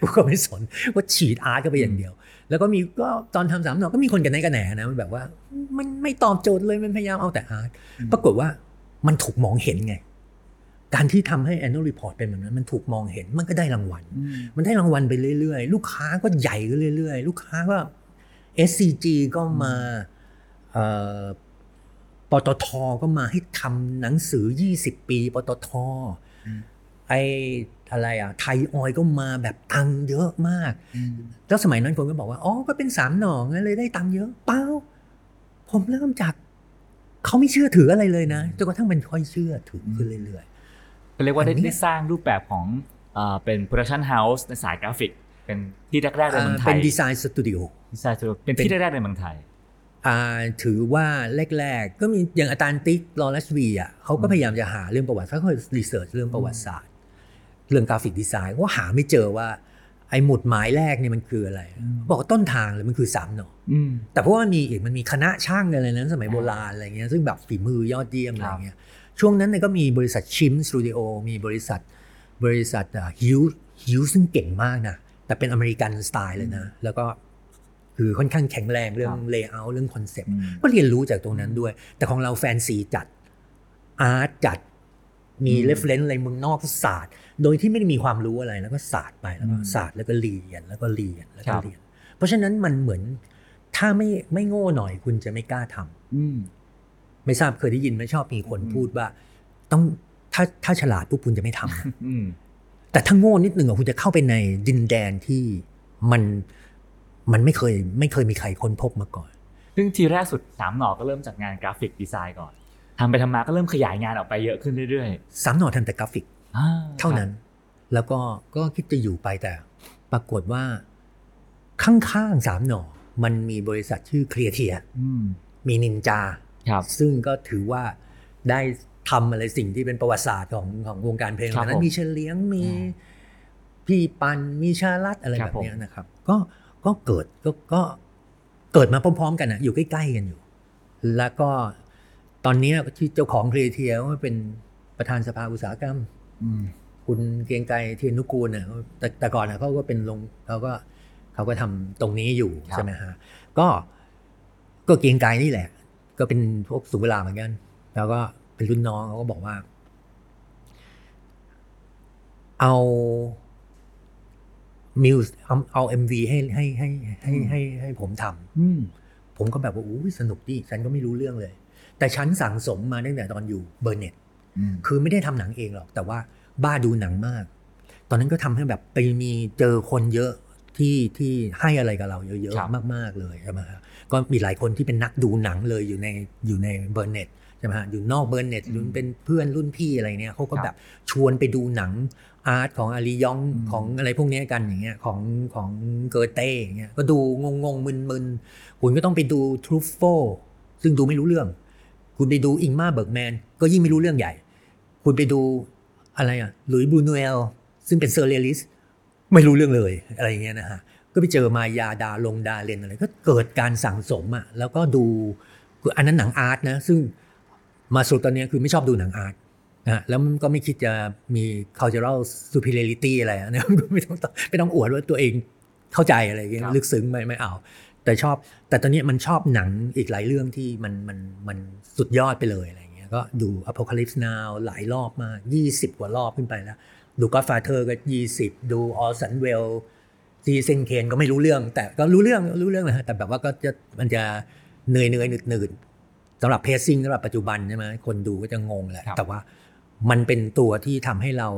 [SPEAKER 1] ผมก็ไม่สนว่าฉีดอาร์ตก็ไปอย่างเดียว แล้วก็มีก็ตอนทำสามหนอกก็มีคนกันไหนกันแหนนะมันแบบว่า มันไม่ตอบโจทย์เลยมันพยายามเอาแต่อาร์ตปรากฏว่ามันถูกมองเห็นไง การที่ทำให้ annual report เป็นแบบนั้น มันถูกมองเห็นมันก็ได้รางวัล มันได้รางวัลไปเรื่อยๆ ลูกค้าก็ใหญ่ขึ้นเรื่อยๆ ลูกค้าก็ SCG ก็มาเอ่อปตทก็มาให้ทำหนังสือ 20 ปี ปตท ไออะไรอะไทยออยล์ก็มาแบบตังค์เยอะมาก แล้วสมัยนั้นคนก็บอกว่าอ๋อก็เป็นสามหน่อไงเลยได้ตังค์เยอะเปล่าผมเริ่มจากเขาไม่เชื่อถืออะไรเลยนะจนกระทั่งมันค่อยเชื่อถือขึ้นเรื่อย
[SPEAKER 3] ก็เรียกว่าได้
[SPEAKER 1] อันเนี้ย
[SPEAKER 3] ได้สร้างรูปแบบของเอ่อเป็น production house ในสายกราฟิก เป็นที่แรก
[SPEAKER 1] ๆ
[SPEAKER 3] ๆในเมืองไทย
[SPEAKER 1] เป็นดีไซสตูดิโอ
[SPEAKER 3] ดีไซน์ตัวเป็นที่แรกๆในเมืองไทย
[SPEAKER 1] อ่าถือว่าแรกๆ ก็มีอย่างอาจารย์ติ๊กลอรัชวีอะเขาก็พยายามจะหาเรื่องประวัติเขาก็research เรื่องประวัติศาสตร์ เรื่อง graphic design ว่าหาไม่เจอว่า ไอ้หมุดหมายแรกเนี่ยมันคืออะไร บอกว่าต้นทางเลยมันคือสามหน่อ
[SPEAKER 3] อืม
[SPEAKER 1] แต่เพราะว่ามันมีอีกมันมีคณะช่างอะไรนั้นสมัยโบราณอะไรเงี้ยซึ่งแบบฝีมือยอดเยี่ยมอะไรเงี้ยช่วงนั้นเนี่ยก็มีบริษัทชิมสตูดิโอมีบริษัทบริษัทฮิวฮิวซึ่งเก่งมากนะแต่เป็น American style เลยนะ แล้วก็คือค่อนข้างแข็งแรงเรื่อง layer เรื่อง concept อื
[SPEAKER 3] ม
[SPEAKER 1] ก็เรียนรู้จากตรงนั้นด้วย แต่ของเราแฟนซีจัดart จัดมี reference อะไรเมืองนอกก็ศาสตร์ โดยที่ไม่ได้มีความรู้อะไรแล้วก็ศาสตร์ไปแล้วก็ศาสตร์แล้วก็เรียนแล้วก็เรียนแล้วก็เรียน เพราะฉะนั้นมันเหมือนถ้าไม่ไม่โง่หน่อยคุณจะไม่กล้าทำ
[SPEAKER 3] อืม
[SPEAKER 1] ไม่ทราบเคยได้ยินไหมชอบมีคนพูดว่า ต้องถ้าถ้าฉลาดปุ๊บคุณจะไม่ทำนะ
[SPEAKER 3] อืม
[SPEAKER 1] แต่ถ้าโง่นิดนึงอะคุณจะเข้าไปในดินแดนที่มันมันไม่เคยไม่เคยมีใครค้นพบมาก่อน
[SPEAKER 3] ซึ่งทีแรกสุดสามหน่อก็เริ่มจากงาน graphic design ก่อนทำไปทำมาก็เริ่มขยายงานออกไปเยอะขึ้นเรื่อย
[SPEAKER 1] สามหน่อทำแต่กราฟิก
[SPEAKER 3] ๆอ่า
[SPEAKER 1] เท่านั้น แล้วก็ก็คิดจะอยู่ไปแต่ ปรากฏว่า ข้างๆสามหน่อ มันมีบริษัทชื่อครีเอเทีย
[SPEAKER 3] อืม
[SPEAKER 1] มีนินจา
[SPEAKER 3] ครับ
[SPEAKER 1] ซึ่งก็ถือว่าได้ทำอะไรสิ่งที่เป็นประวัติศาสตร์ของของวงการเพลง
[SPEAKER 3] ครับ
[SPEAKER 1] นั้น
[SPEAKER 3] ผม
[SPEAKER 1] มีเฉลียงมี
[SPEAKER 3] อ่า
[SPEAKER 1] พี่ปั่นมีชรัสอะไร
[SPEAKER 3] ครั
[SPEAKER 1] แบบบ
[SPEAKER 3] ผม
[SPEAKER 1] เนี้ยนะครับ ก็ก็เกิดก็ก็เกิดมาพร้อมๆ กันนะอยู่ใกล้ๆกันอยู่ แล้วก็ตอนเนี้ยที่เจ้าของเคลียเทียก็เป็นประธานสภาอุตสาหกรรม
[SPEAKER 3] อืม
[SPEAKER 1] คุณเกรียงไกรเทียนนุกูลเนี่ยแต่แต่ก่อนนะเขาก็เป็นลงเขาก็เขาก็ทำตรงนี้อยู่
[SPEAKER 3] ครับ
[SPEAKER 1] ใช่ไหมฮะก็ก็เกรียงไกรนี่แหละ ก็เป็นพวกสุเวลาเหมือนกัน แล้วก็เป็นรุ่นน้องเขาก็บอกว่า เอามิวเอาเอา MV ให้ให้ให้ให้ให้ให้ผมทำ
[SPEAKER 3] อืม
[SPEAKER 1] ผมก็แบบว่าอู้สนุกดิฉันก็ไม่รู้เรื่องเลย แต่ฉันสั่งสมมาตั้งแต่ตอนอยู่เบอร์เน็ต
[SPEAKER 3] อืม
[SPEAKER 1] คือไม่ได้ทำหนังเองหรอก แต่ว่าบ้าดูหนังมาก ตอนนั้นก็ทำให้แบบไปมีเจอคนเยอะที่ที่ให้อะไรกับเราเยอะ
[SPEAKER 3] ครับ
[SPEAKER 1] ๆมาก ๆเลยใช่ไหมฮะก็มีหลายคนที่เป็นนักดูหนังเลยอยู่ในอยู่ในเบอร์เน็ตใช่ไหมฮะอยู่นอกเบอร์เน็ตหรือเป็นเพื่อนรุ่นพี่อะไรเนี่ยเขาก็แบบชวนไปดูหนังอาร์ตของอารียองของอะไรพวกเนี้ยกันอย่างเงี้ยของของเกอเต้อย่างเงี้ยก็ดูงงงๆมึนๆคุณก็ต้องไปดูทรูฟโฟซึ่งดูไม่รู้เรื่อง คุณไปดูอิงมาเบิร์กแมนก็ยิ่งไม่รู้เรื่องใหญ่ คุณไปดูอะไรอะหลุยส์บรูโนเอลซึ่งเป็นเซอร์เรียลิสไม่รู้เรื่องเลยอะไรอย่างเงี้ยนะฮะก็ไปเจอมายาดาลงดาเลนอะไรก็เกิดการสั่งสมอะแล้วก็ดูคืออันนั้นหนังอาร์ตนะซึ่งมาสุดตอนเนี้ยคือไม่ชอบดูหนังอาร์ตนะฮะแล้วมันก็ไม่คิดจะมี cultural superiority อะไรอะนะก็ไม่ต้องไม่ต้องอวดว่าตัวเองเข้าใจอะไรอย่างเงี้ย
[SPEAKER 3] ครับ
[SPEAKER 1] ลึกซึ้งไม่ไม่เอา แต่ชอบ แต่ตอนนี้มันชอบหนังอีกหลายเรื่องที่มันมันมันสุดยอดไปเลยอะไรเงี้ย ก็ดู Apocalypse Now หลายรอบมาก 20 กว่ารอบขึ้นไปแล้ว ดู Godfather ก็ 20 ดู Orson Welles ซีเซนเคนก็ไม่รู้เรื่อง แต่ก็รู้เรื่องรู้เรื่องนะฮะแต่แบบว่าก็จะมันจะเหนื่อยเหนื่อยหนืดหนืดสำหรับเพซซิ่งสำหรับปัจจุบันใช่ไหมคนดูก็จะงงแหละ
[SPEAKER 3] ครับ
[SPEAKER 1] แต่ว่ามันเป็นตัวที่ทำให้เรา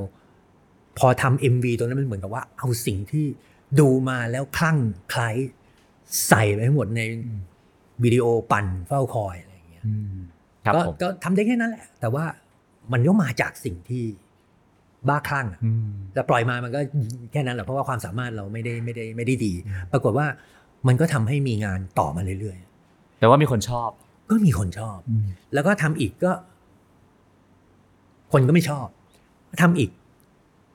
[SPEAKER 1] พอทำ MV ตรงนั้นมันเหมือนกับว่า เอาสิ่งที่ดูมาแล้วคลั่งไคล้ใส่ไปให้หมดในวิดีโอปั่นเฝ้าคอยอะไรอย่างเงี้ย
[SPEAKER 3] อืมครับ
[SPEAKER 1] ก็
[SPEAKER 3] ผม
[SPEAKER 1] ก็ทำได้แค่นั้นแหละ แต่ว่ามันก็มาจากสิ่งที่บ้าคลั่งอะ
[SPEAKER 3] อืม
[SPEAKER 1] แต่ปล่อยมามันก็แค่นั้นแหละเพราะว่าความสามารถเราไม่ได้ไม่ได้ไม่ได้ดี ปรากฏว่ามันก็ทำให้มีงานต่อมาเรื่อย
[SPEAKER 3] แต่ว่ามีคนชอบ
[SPEAKER 1] ๆก็มีคนชอบ แล้วก็ทำอีกก็ คนก็ไม่ชอบทำอีก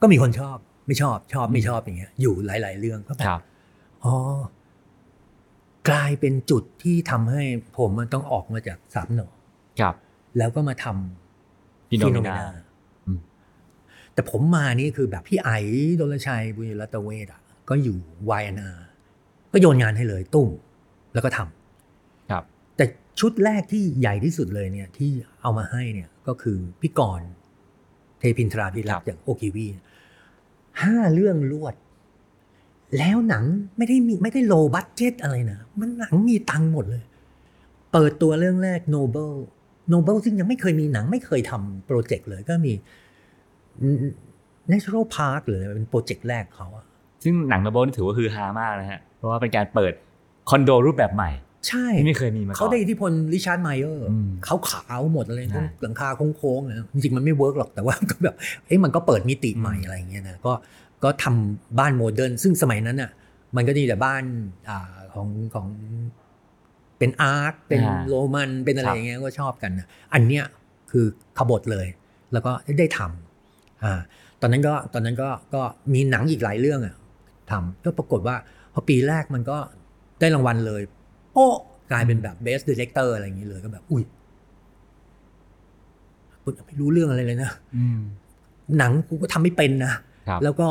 [SPEAKER 1] ก็มีคนชอบ ไม่ชอบ ชอบไม่ชอบอย่างเงี้ย อยู่หลาย ๆ เรื่องก็แบ
[SPEAKER 3] ครับบ
[SPEAKER 1] อ๋อกลายเป็นจุดที่ทำให้ผมมันต้องออกมาจากสามหนอ
[SPEAKER 3] ครับ
[SPEAKER 1] แล้วก็มาทำ
[SPEAKER 3] พี่โนมินา
[SPEAKER 1] Phenomena
[SPEAKER 3] อืม
[SPEAKER 1] แต่ผมมานี่คือแบบพี่ไอ๋ดลชัยบุญรัตเวศอะ ก็อยู่ Y&R ก็โยนงานให้เลยตุ้มแล้วก็ทำ
[SPEAKER 3] ครับ
[SPEAKER 1] แต่ชุดแรกที่ใหญ่ที่สุดเลยเนี่ย ที่เอามาให้เนี่ยก็คือพี่กรณ์เทพินทราภิรักษ์จากโอกิลวี่ห้าเรื่องรวด แล้วหนังไม่ได้มีไม่ได้ low budget อะไรนะ มันหนังมีตังค์หมดเลย เปิดตัวเรื่องแรก Noble Noble ซึ่งยังไม่เคยมีหนังไม่เคยทำ project เลยก็มี Natural Park หรืออะไรเป็น project แรกเขาอะ
[SPEAKER 3] ซึ่งหนัง Noble นี่ถือว่าคือฮามากนะฮะ เพราะว่าเป็นการเปิดคอนโดรูปแบบใหม่
[SPEAKER 1] ใช่
[SPEAKER 3] ที่ไม่เคยมีมาก่อน
[SPEAKER 1] เขาได้อิทธิพลริชาร์ดไมเออร์
[SPEAKER 3] อืม
[SPEAKER 1] เขาขาวหมดเลย
[SPEAKER 3] ใช่
[SPEAKER 1] หลังคาโค้งๆนะจริงๆมันไม่ work หรอกแต่ว่าก็แบบเอ้ยมันก็เปิดมิติใหม่
[SPEAKER 3] อืม
[SPEAKER 1] อะไรอย่างเงี้ยนะก็ก็ทำบ้าน modern ซึ่งสมัยนั้นน่ะมันก็จะมีแต่บ้านอ่าของของ เป็น art เป็น
[SPEAKER 3] อ่า
[SPEAKER 1] โรมันเป็นอะไร
[SPEAKER 3] ครับ
[SPEAKER 1] อย่างเงี้ยก็ชอบกันนะอันเนี้ยคือขบฏเลย แล้วก็ได้ทำอ่าตอนนั้นก็ตอนนั้นก็ก็มีหนังอีกหลายเรื่องอะทำก็ปรากฏว่าพอปีแรกมันก็ได้รางวัลเลยโป๊ะกลายเป็นแบบ best director อะไรอย่างนี้เลยก็แบบ อุ้ยกูไม่รู้เรื่องอะไรเลยนะ
[SPEAKER 3] อืม
[SPEAKER 1] หนังกูก็ทำไม่เป็นนะ
[SPEAKER 3] ครับ
[SPEAKER 1] แล้วก็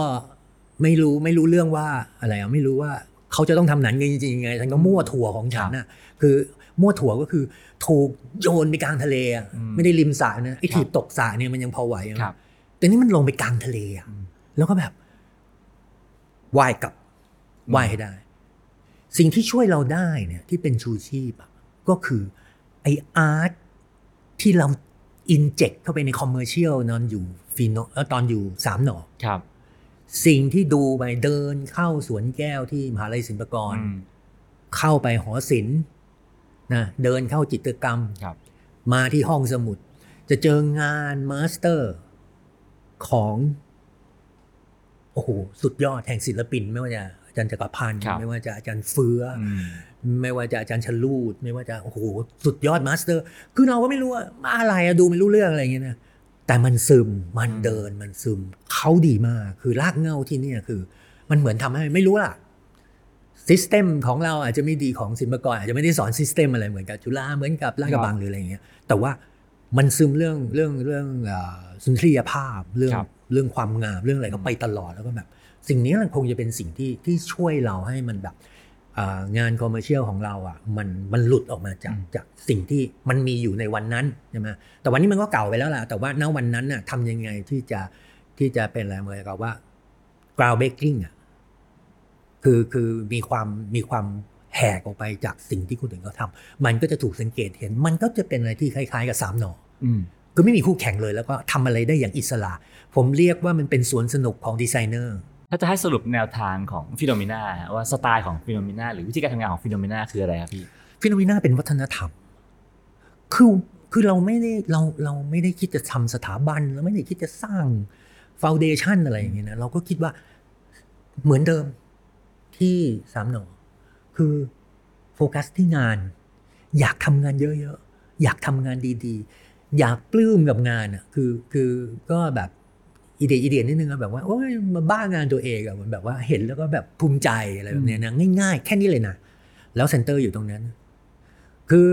[SPEAKER 1] ไม่รู้ไม่รู้เรื่องว่าอะไรอะไม่รู้ว่า เขาจะต้องทำหนังกันจริงๆยังไงฉันก็มั่วถั่วของฉันน่ะคือมั่วถั่วก็คือถูกโยนไปกลางทะเลอะ
[SPEAKER 3] อืม
[SPEAKER 1] ไม่ได้ริมสระนะไอ้
[SPEAKER 3] ครับ
[SPEAKER 1] ถีบตกสระเนี่ยมันยังพอไหวอะ
[SPEAKER 3] ครับ
[SPEAKER 1] แต่นี่มันลงไปกลางทะเลอะ
[SPEAKER 3] อืม
[SPEAKER 1] แล้วก็แบบว่ายกลับว่ายให้ได้ สิ่งที่ช่วยเราได้เนี่ยที่เป็นชูชีพอะก็คือไอ้ art ที่เรา inject เข้าไปใน commercial นอนอยู่ฟีโนเอ่อตอนอยู่สามหน่อ
[SPEAKER 3] ครับ
[SPEAKER 1] สิ่งที่ดูไปเดินเข้าสวนแก้วที่มหาลัยศิลปากร
[SPEAKER 3] อืม
[SPEAKER 1] เข้าไปหอศิลป์นะเดินเข้าจิตรกรรม
[SPEAKER 3] ครับ
[SPEAKER 1] มาที่ห้องสมุด จะเจองาน master ของโอ้โหสุดยอดแห่งศิลปิน ไม่ว่าจะอาจารย์จักรพันธ์
[SPEAKER 3] ครับ
[SPEAKER 1] ไม่ว่าจะอาจารย์เฟื้ออ
[SPEAKER 3] อืม
[SPEAKER 1] ไม่ว่าจะอาจารย์ชลูด ไม่ว่าจะโอ้โหสุดยอด master คือเราก็ไม่รู้ว่าอะไรอะดูไม่รู้เรื่องอะไรอย่างเงี้ยนะ แต่มันซึมมัน
[SPEAKER 3] อืม
[SPEAKER 1] เดินมันซึมเขาดีมากคือรากเหง้าที่เนี่ยคือ มันเหมือนทำให้ไม่รู้ล่ะ system ของเราอาจจะไม่ดีของศิลปากรอาจจะไม่ได้สอน system อะไรเหมือนกับจุฬาเหมือนกับลาดกระบังหรืออะไรอย่างเงี้ย แต่ว่ามันซึมเรื่องเรื่องเรื่องอ่าสุนทรียภาพเรื่อง
[SPEAKER 3] ครับ
[SPEAKER 1] เรื่องความงามเรื่องอะไรก็ไปตลอดแล้วก็แบบ สิ่งนี้มันคงจะเป็นสิ่งที่ที่ช่วยเราให้มันแบบอ่า งาน commercial ของเราอะมันมันหลุดออกมาจาก
[SPEAKER 3] อืม
[SPEAKER 1] จากสิ่งที่มันมีอยู่ในวันนั้นใช่ไหมแต่วันนี้มันก็เก่าไปแล้วล่ะ แต่ว่าณวันนั้นน่ะทำยังไงที่จะที่จะเป็นอะไรเหมือนกับว่า ground breaking อะคือคือมีความมีความแหกออกไปจากสิ่งที่คนอื่นเขาทำมันก็จะถูกสังเกตเห็น มันก็จะเป็นอะไรที่คล้าย ๆ กับสามหน่อ
[SPEAKER 3] อืม
[SPEAKER 1] คือไม่มีคู่แข่งเลยแล้วก็ทำอะไรได้อย่างอิสระ ผมเรียกว่ามันเป็นสวนสนุกของดีไซเนอร์
[SPEAKER 3] ถ้าจะให้สรุปแนวทางของฟิโนเมนาว่าสไตล์ของฟิโนเมนาหรือวิธีการทำงานของฟิโนเมนาคืออะไรครับพี่
[SPEAKER 1] ฟิโนเมนาเป็นวัฒนธรรม คือคือเราไม่ได้เราเราไม่ได้คิดจะทำสถาบันเราไม่ได้คิดจะสร้างฟ u วเดชันอะไรอย่างเงี้ยนะเราก็คิดว่าเหมือนเดิมที่สามหนอคือโฟกัสที่งาน อยากทำงานเยอะๆ อยากทำงานดีๆ อยากปลื้มกับงานอะคือคือก็แบบ อีเดียอีเดียนิดนึงอะแบบว่าโอ้ยมาบ้างานตัวเองอะเหมือนแบบว่าเห็นแล้วก็แบบภูมิใจอะไรแบบนี้นะง่ายๆ แค่นี้เลยนะแล้ว center อยู่ตรงนั้น คือ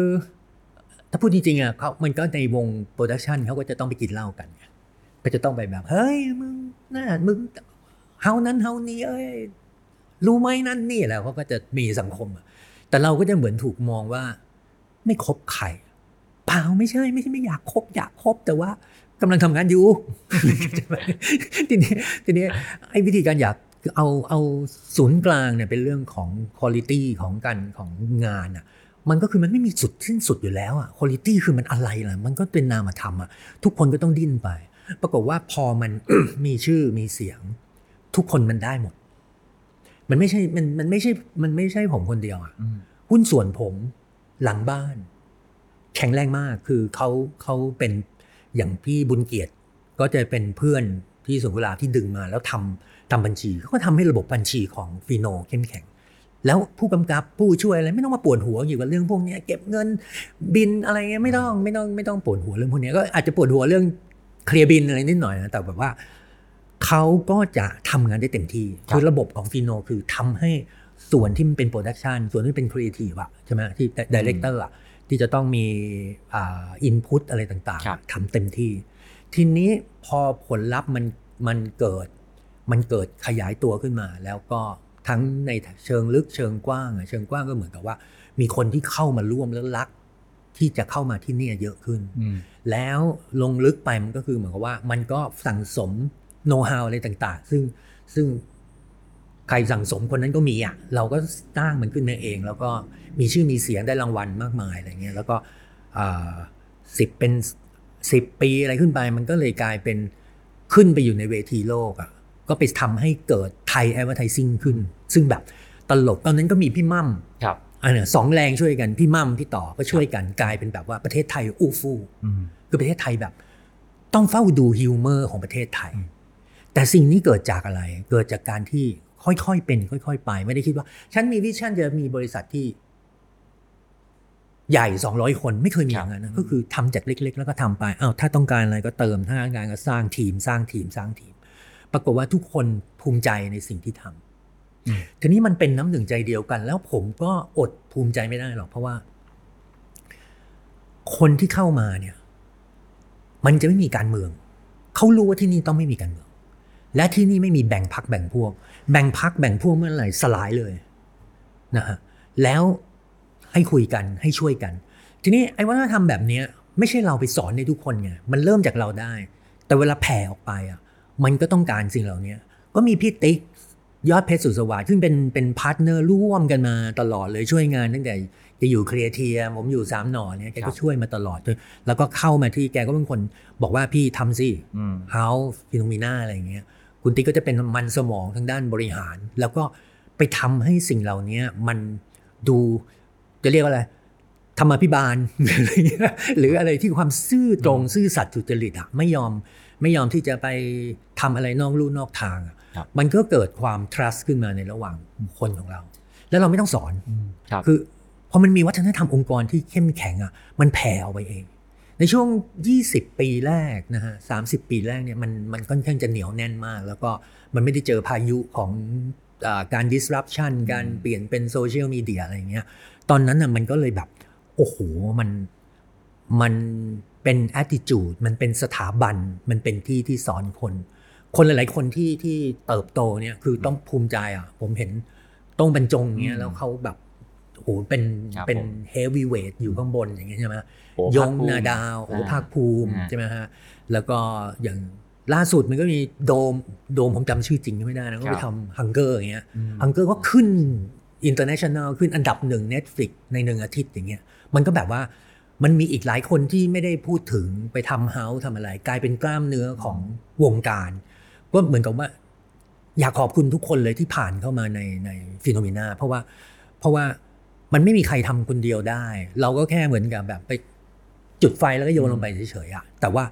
[SPEAKER 1] ถ้าพูดจริงๆอะเขามันก็ในวง production เขาก็จะต้องไปกินเหล้ากันก็จะต้องไปแบบเฮ้ยมึงน่ามึงเฮานั้นเฮานี้เอ้ยรู้ไหมนั่นนี่แหละเขาก็จะมีสังคมอะแต่เราก็จะเหมือนถูกมองว่า ไม่คบใครเปล่าไม่ใช่ ไม่ใช่ไม่อยากคบอยากคบแต่ว่า กำลังทำงานอยู่ทีนี้ทีนี้ไอ้วิธีการอยากคือเอาเอาศูนย์กลางเนี่ยเป็นเรื่องของคุณภาพของการของงานอะมันก็คือมันไม่มีสุดสิ้นสุดอยู่แล้วอะคุณภาพคือมันอะไรล่ะ มันก็เป็นนามธรรมอะทุกคนก็ต้องดิ้นไป ปรากฏว่าพอมันมีชื่อมีเสียง ทุกคนมันได้หมด มันไม่ใช่ มันมันไม่ใช่ มันไม่ใช่ผมคนเดียวอะหุ้นส่วนผมหลังบ้าน แข็งแรงมาก คือเขาเขาเป็น อย่างพี่บุญเกียรติก็จะเป็นเพื่อนที่สวนกุหลาบที่ดึงมาแล้วทำทำบัญชีเขาก็ทำให้ระบบบัญชีของฟีโนเข้มแข็ง แล้วผู้กำกับผู้ช่วยอะไรไม่ต้องมาปวดหัวอยู่กับเรื่องพวกเนี้ยเก็บเงินบิลอะไรเงี้ยไม่ต้องไม่ต้องไม่ต้องปวดหัวเรื่องพวกเนี้ยก็อาจจะปวดหัวเรื่องเคลียร์บิลอะไรนิดหน่อยนะแต่แบบว่าเขาก็จะทำงานได้เต็มที่
[SPEAKER 3] ครับ
[SPEAKER 1] คือระบบของฟีโนคือทำให้ส่วนที่มันเป็น production ส่วนที่เป็นครีเอทีฟอะใช่ไหมที่director อะ ที่จะต้องมีอ่า input อะไรต่าง
[SPEAKER 3] ครับ
[SPEAKER 1] ๆทำเต็มที่ ทีนี้พอผลลัพธ์มันมันเกิด มันเกิดขยายตัวขึ้นมา แล้วก็ทั้งในเชิงลึกเชิงกว้างอะเชิงกว้างก็เหมือนกับว่า มีคนที่เข้ามาร่วมแล้วรัก ที่จะเข้ามาที่เนี่ยเยอะขึ้น
[SPEAKER 3] อืม
[SPEAKER 1] แล้วลงลึกไปมันก็คือเหมือนกับว่า มันก็สั่งสมโน้ตฮาวอะไรต่าง ๆ ซึ่งซึ่ง ใครสั่งสมคนนั้นก็มีอะเราก็สร้างมันขึ้นมาเอง แล้วก็มีชื่อมีเสียงได้รางวัลมากมายอะไรเงี้ยแล้วก็สิบเป็นสิบปีอะไรขึ้นไป มันก็เลยกลายเป็นขึ้นไปอยู่ในเวทีโลกอะก็ไปทำให้เกิดไทยแอ v e r t i ซิ่งขึ้น ซึ่งแบบตลกตอนนั้นก็มีพี่มั่ม
[SPEAKER 3] ครับ
[SPEAKER 1] อันเนี้ยสองแรงช่วยกันพี่มั่มพี่ต่อก็ช่วยกันกลายเป็นแบบว่าประเทศไทยอู้ฟู่
[SPEAKER 3] อืม
[SPEAKER 1] คือประเทศไทยแบบ ต้องเฝ้าดูฮิวเมอร์ของประเทศไทย
[SPEAKER 3] อืม
[SPEAKER 1] แต่สิ่งนี้เกิดจากอะไร เกิดจากการที่ ค่อยๆเป็น ค่อยๆไป ไม่ได้คิดว่า ฉันมีวิชั่นจะมีบริษัทที่ ใหญ่200คนไม่เคยมีอย่างนั้นนะก็คือทำจากเล็ก ๆ แล้วก็ทำไปอ้าวถ้าต้องการอะไรก็เติมถ้าต้องการก็สร้างทีมสร้างทีมสร้างทีม ปรากฏว่าทุกคนภูมิใจในสิ่งที่ทำทีนี้มันเป็นน้ำหนึ่งใจเดียวกัน แล้วผมก็อดภูมิใจไม่ได้หรอกเพราะว่า คนที่เข้ามาเนี่ย มันจะไม่มีการเมือง เขารู้ว่าที่นี่ต้องไม่มีการเมือง และที่นี่ไม่มีแบ่งพรรคแบ่งพวก แบ่งพรรคแบ่งพวกเมื่อไหร่สลายเลยนะฮะแล้วให้คุยกันให้ช่วยกัน ทีนี้ไอ้วัฒนธรรมแบบเนี้ยไม่ใช่เราไปสอนในทุกคนไงมันเริ่มจากเราได้ แต่เวลาแผ่ออกไปอะมันก็ต้องการสิ่งเหล่านี้ก็มีพี่ติ๊กยอดเพชรสุสวัสดิ์ซึ่งเป็นเป็น partner ร่วมกันมาตลอดเลยช่วยงานตั้งแต่จะอยู่เครียเทียผมอยู่สามหน่อเนี่ยแก
[SPEAKER 3] ครั
[SPEAKER 1] ก็ช่วยมาตลอดด้วยแล้วก็เข้ามาที่แกก็เป็นคนบอกว่าพี่ทำสิ
[SPEAKER 3] อืม
[SPEAKER 1] house ฟิโนมีนาอะไรอย่างเงี้ย คุณติ๊กก็จะเป็นมันสมองทางด้านบริหาร แล้วก็ไปทำให้สิ่งเหล่านี้มันดูจะเรียกว่าอะไรธรรมาภิบาลหรืออะไรเงี้ยหรืออะไรที่ความซื่อตรงซื่อสัตย์สุจริตอะไม่ยอมไม่ยอมที่จะไปทำอะไรนอกลู่นอกทางอะ
[SPEAKER 3] ครับ
[SPEAKER 1] มันก็เกิดความ trust ขึ้นมาในระหว่างคนของเรา แล้วเราไม่ต้องสอน
[SPEAKER 3] ครับ
[SPEAKER 1] คือพอมันมีวัฒนธรรมองค์กรที่เข้มแข็งอะมันแผ่ออกไปเอง ในช่วง 20 ปีแรกนะฮะ30ปีแรกเนี่ยมันมันค่อนข้างจะเหนียวแน่นมาก แล้วก็มันไม่ได้เจอพายุของอาการ disruption การเปลี่ยนเป็นโซเชียลมีเดียอะไรอย่างเงี้ย ตอนนั้นน่ะมันก็เลยแบบ โอ้โห มันมันเป็น attitude มันเป็นสถาบัน มันเป็นที่ที่สอนคน คนหลายๆคนที่ที่เติบโตเนี่ยคือต้องภูมิใจอะ ผมเห็นโต้งบรรจงเงี้ยแล้วเขาแบบ โอ้โหเป็น
[SPEAKER 3] ครับ
[SPEAKER 1] เป็น
[SPEAKER 3] ผม
[SPEAKER 1] heavyweight อยู่ข้างบนอย่างเงี้ยใช่ไหม
[SPEAKER 3] โอ้
[SPEAKER 1] ย
[SPEAKER 3] ภาค
[SPEAKER 1] ง
[SPEAKER 3] ภูมิ
[SPEAKER 1] นาดาวโอ้
[SPEAKER 3] อ่า
[SPEAKER 1] ภาคภูมิ
[SPEAKER 3] อ่า
[SPEAKER 1] ใช่ไหมฮะแล้วก็อย่างล่าสุดมันก็มีโดมโดมผมจำชื่อจริงไม่ได้นะก็ไปทำ Hunger อย่างเงี้ย Hunger ก็ขึ้น international ขึ้นอันดับหนึ่ง Netflix ในหนึ่งอาทิตย์อย่างเงี้ยมันก็แบบว่ามันมีอีกหลายคนที่ไม่ได้พูดถึงไปทำ house ทำอะไร กลายเป็นกล้ามเนื้อของวงการ ก็เหมือนกับว่า อยากขอบคุณทุกคนเลยที่ผ่านเข้ามาในในฟิโนเมนาเพราะว่าเพราะว่า มันไม่มีใครทำคนเดียวได้ เราก็แค่เหมือนกับแบบไปจุดไฟแล้วก็โยนลงไปเฉยๆอะแต่ว่า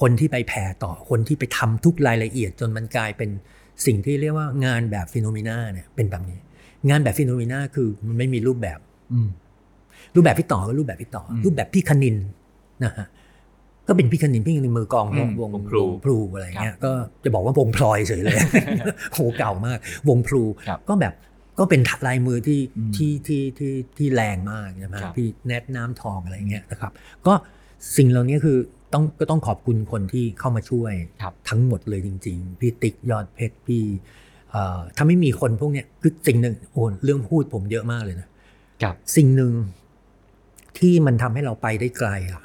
[SPEAKER 1] คนที่ไปแผ่ต่อคนที่ไปทำทุกรายละเอียด จนมันกลายเป็นสิ่งที่เรียกว่างานแบบฟิโนเมนาเนี่ยเป็นแบบนี้ งานแบบฟิโนเมนาคือมันไม่มีรูปแบบ
[SPEAKER 3] อืม
[SPEAKER 1] รูปแบบพี่ต่อก็รูปแบบพี่ต่ออ
[SPEAKER 3] ม
[SPEAKER 1] รูปแบบพี่คณินนะฮะก็เป็นพี่คณินพี่คณินมือกลอง
[SPEAKER 3] อื
[SPEAKER 1] ว
[SPEAKER 3] ม
[SPEAKER 1] งวง
[SPEAKER 3] วงพลู
[SPEAKER 1] วงพลูอะไรเงี้ยก็จะบอกว่าวงพลอยเฉยเลยโหเก่ามาก วงพลู
[SPEAKER 3] ครับ
[SPEAKER 1] ก็แบบ ก็เป็นลายมือที่
[SPEAKER 3] อืม
[SPEAKER 1] ที่ที่ที่ที่แรงมากใช่ไหม
[SPEAKER 3] ครับ
[SPEAKER 1] พี่แนทน้ำทองอะไรเงี้ยนะครับ ก็สิ่งเหล่านี้คือต้องก็ต้องขอบคุณคนที่เข้ามาช่วย
[SPEAKER 3] ครับ
[SPEAKER 1] ทั้งหมดเลยจริง ๆ พี่ติ๊กยอดเพชรพี่เอ่อถ้าไม่มีคนพวกเนี้ยคือสิ่งหนึ่งโอ้เรื่องพูดผมเยอะมากเลยนะ
[SPEAKER 3] ครับ
[SPEAKER 1] สิ่งหนึ่งที่มันทำให้เราไปได้ไกลอะ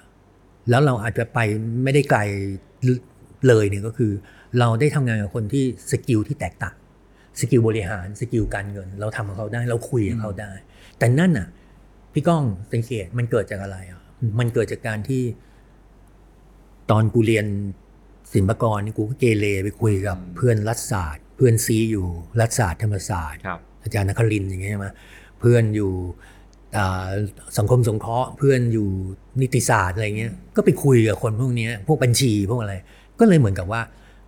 [SPEAKER 1] แล้วเราอาจจะไปไม่ได้ไกลเลยเนี่ยก็คือ เราได้ทำงานกับคนที่ skill ที่แตกต่าง skill บริหาร skill การเงิน เราทำกับเขาได้เราคุยกับเขาได้ แต่นั่นน่ะ พี่ก้องสังเกตมันเกิดจากอะไรอะมันเกิดจากการที่ ตอนกูเรียนศิลปากรนี่กูก็เกเรไปคุยกับเพื่อนรัฐศาสตร์ เพื่อนซีอยู่รัฐศาสตร์ธรรมศาสตร์
[SPEAKER 3] ครับ
[SPEAKER 1] อาจารย์นครินทร์อย่างเงี้ยใช่ไหมเพื่อนอยู่อ่าสังคมสงเคราะห์เพื่อนอยู่นิติศาสตร์อะไรเงี้ย ก็ไปคุยกับคนพวกเนี้ยพวกบัญชีพวกอะไร ก็เลยเหมือนกับว่า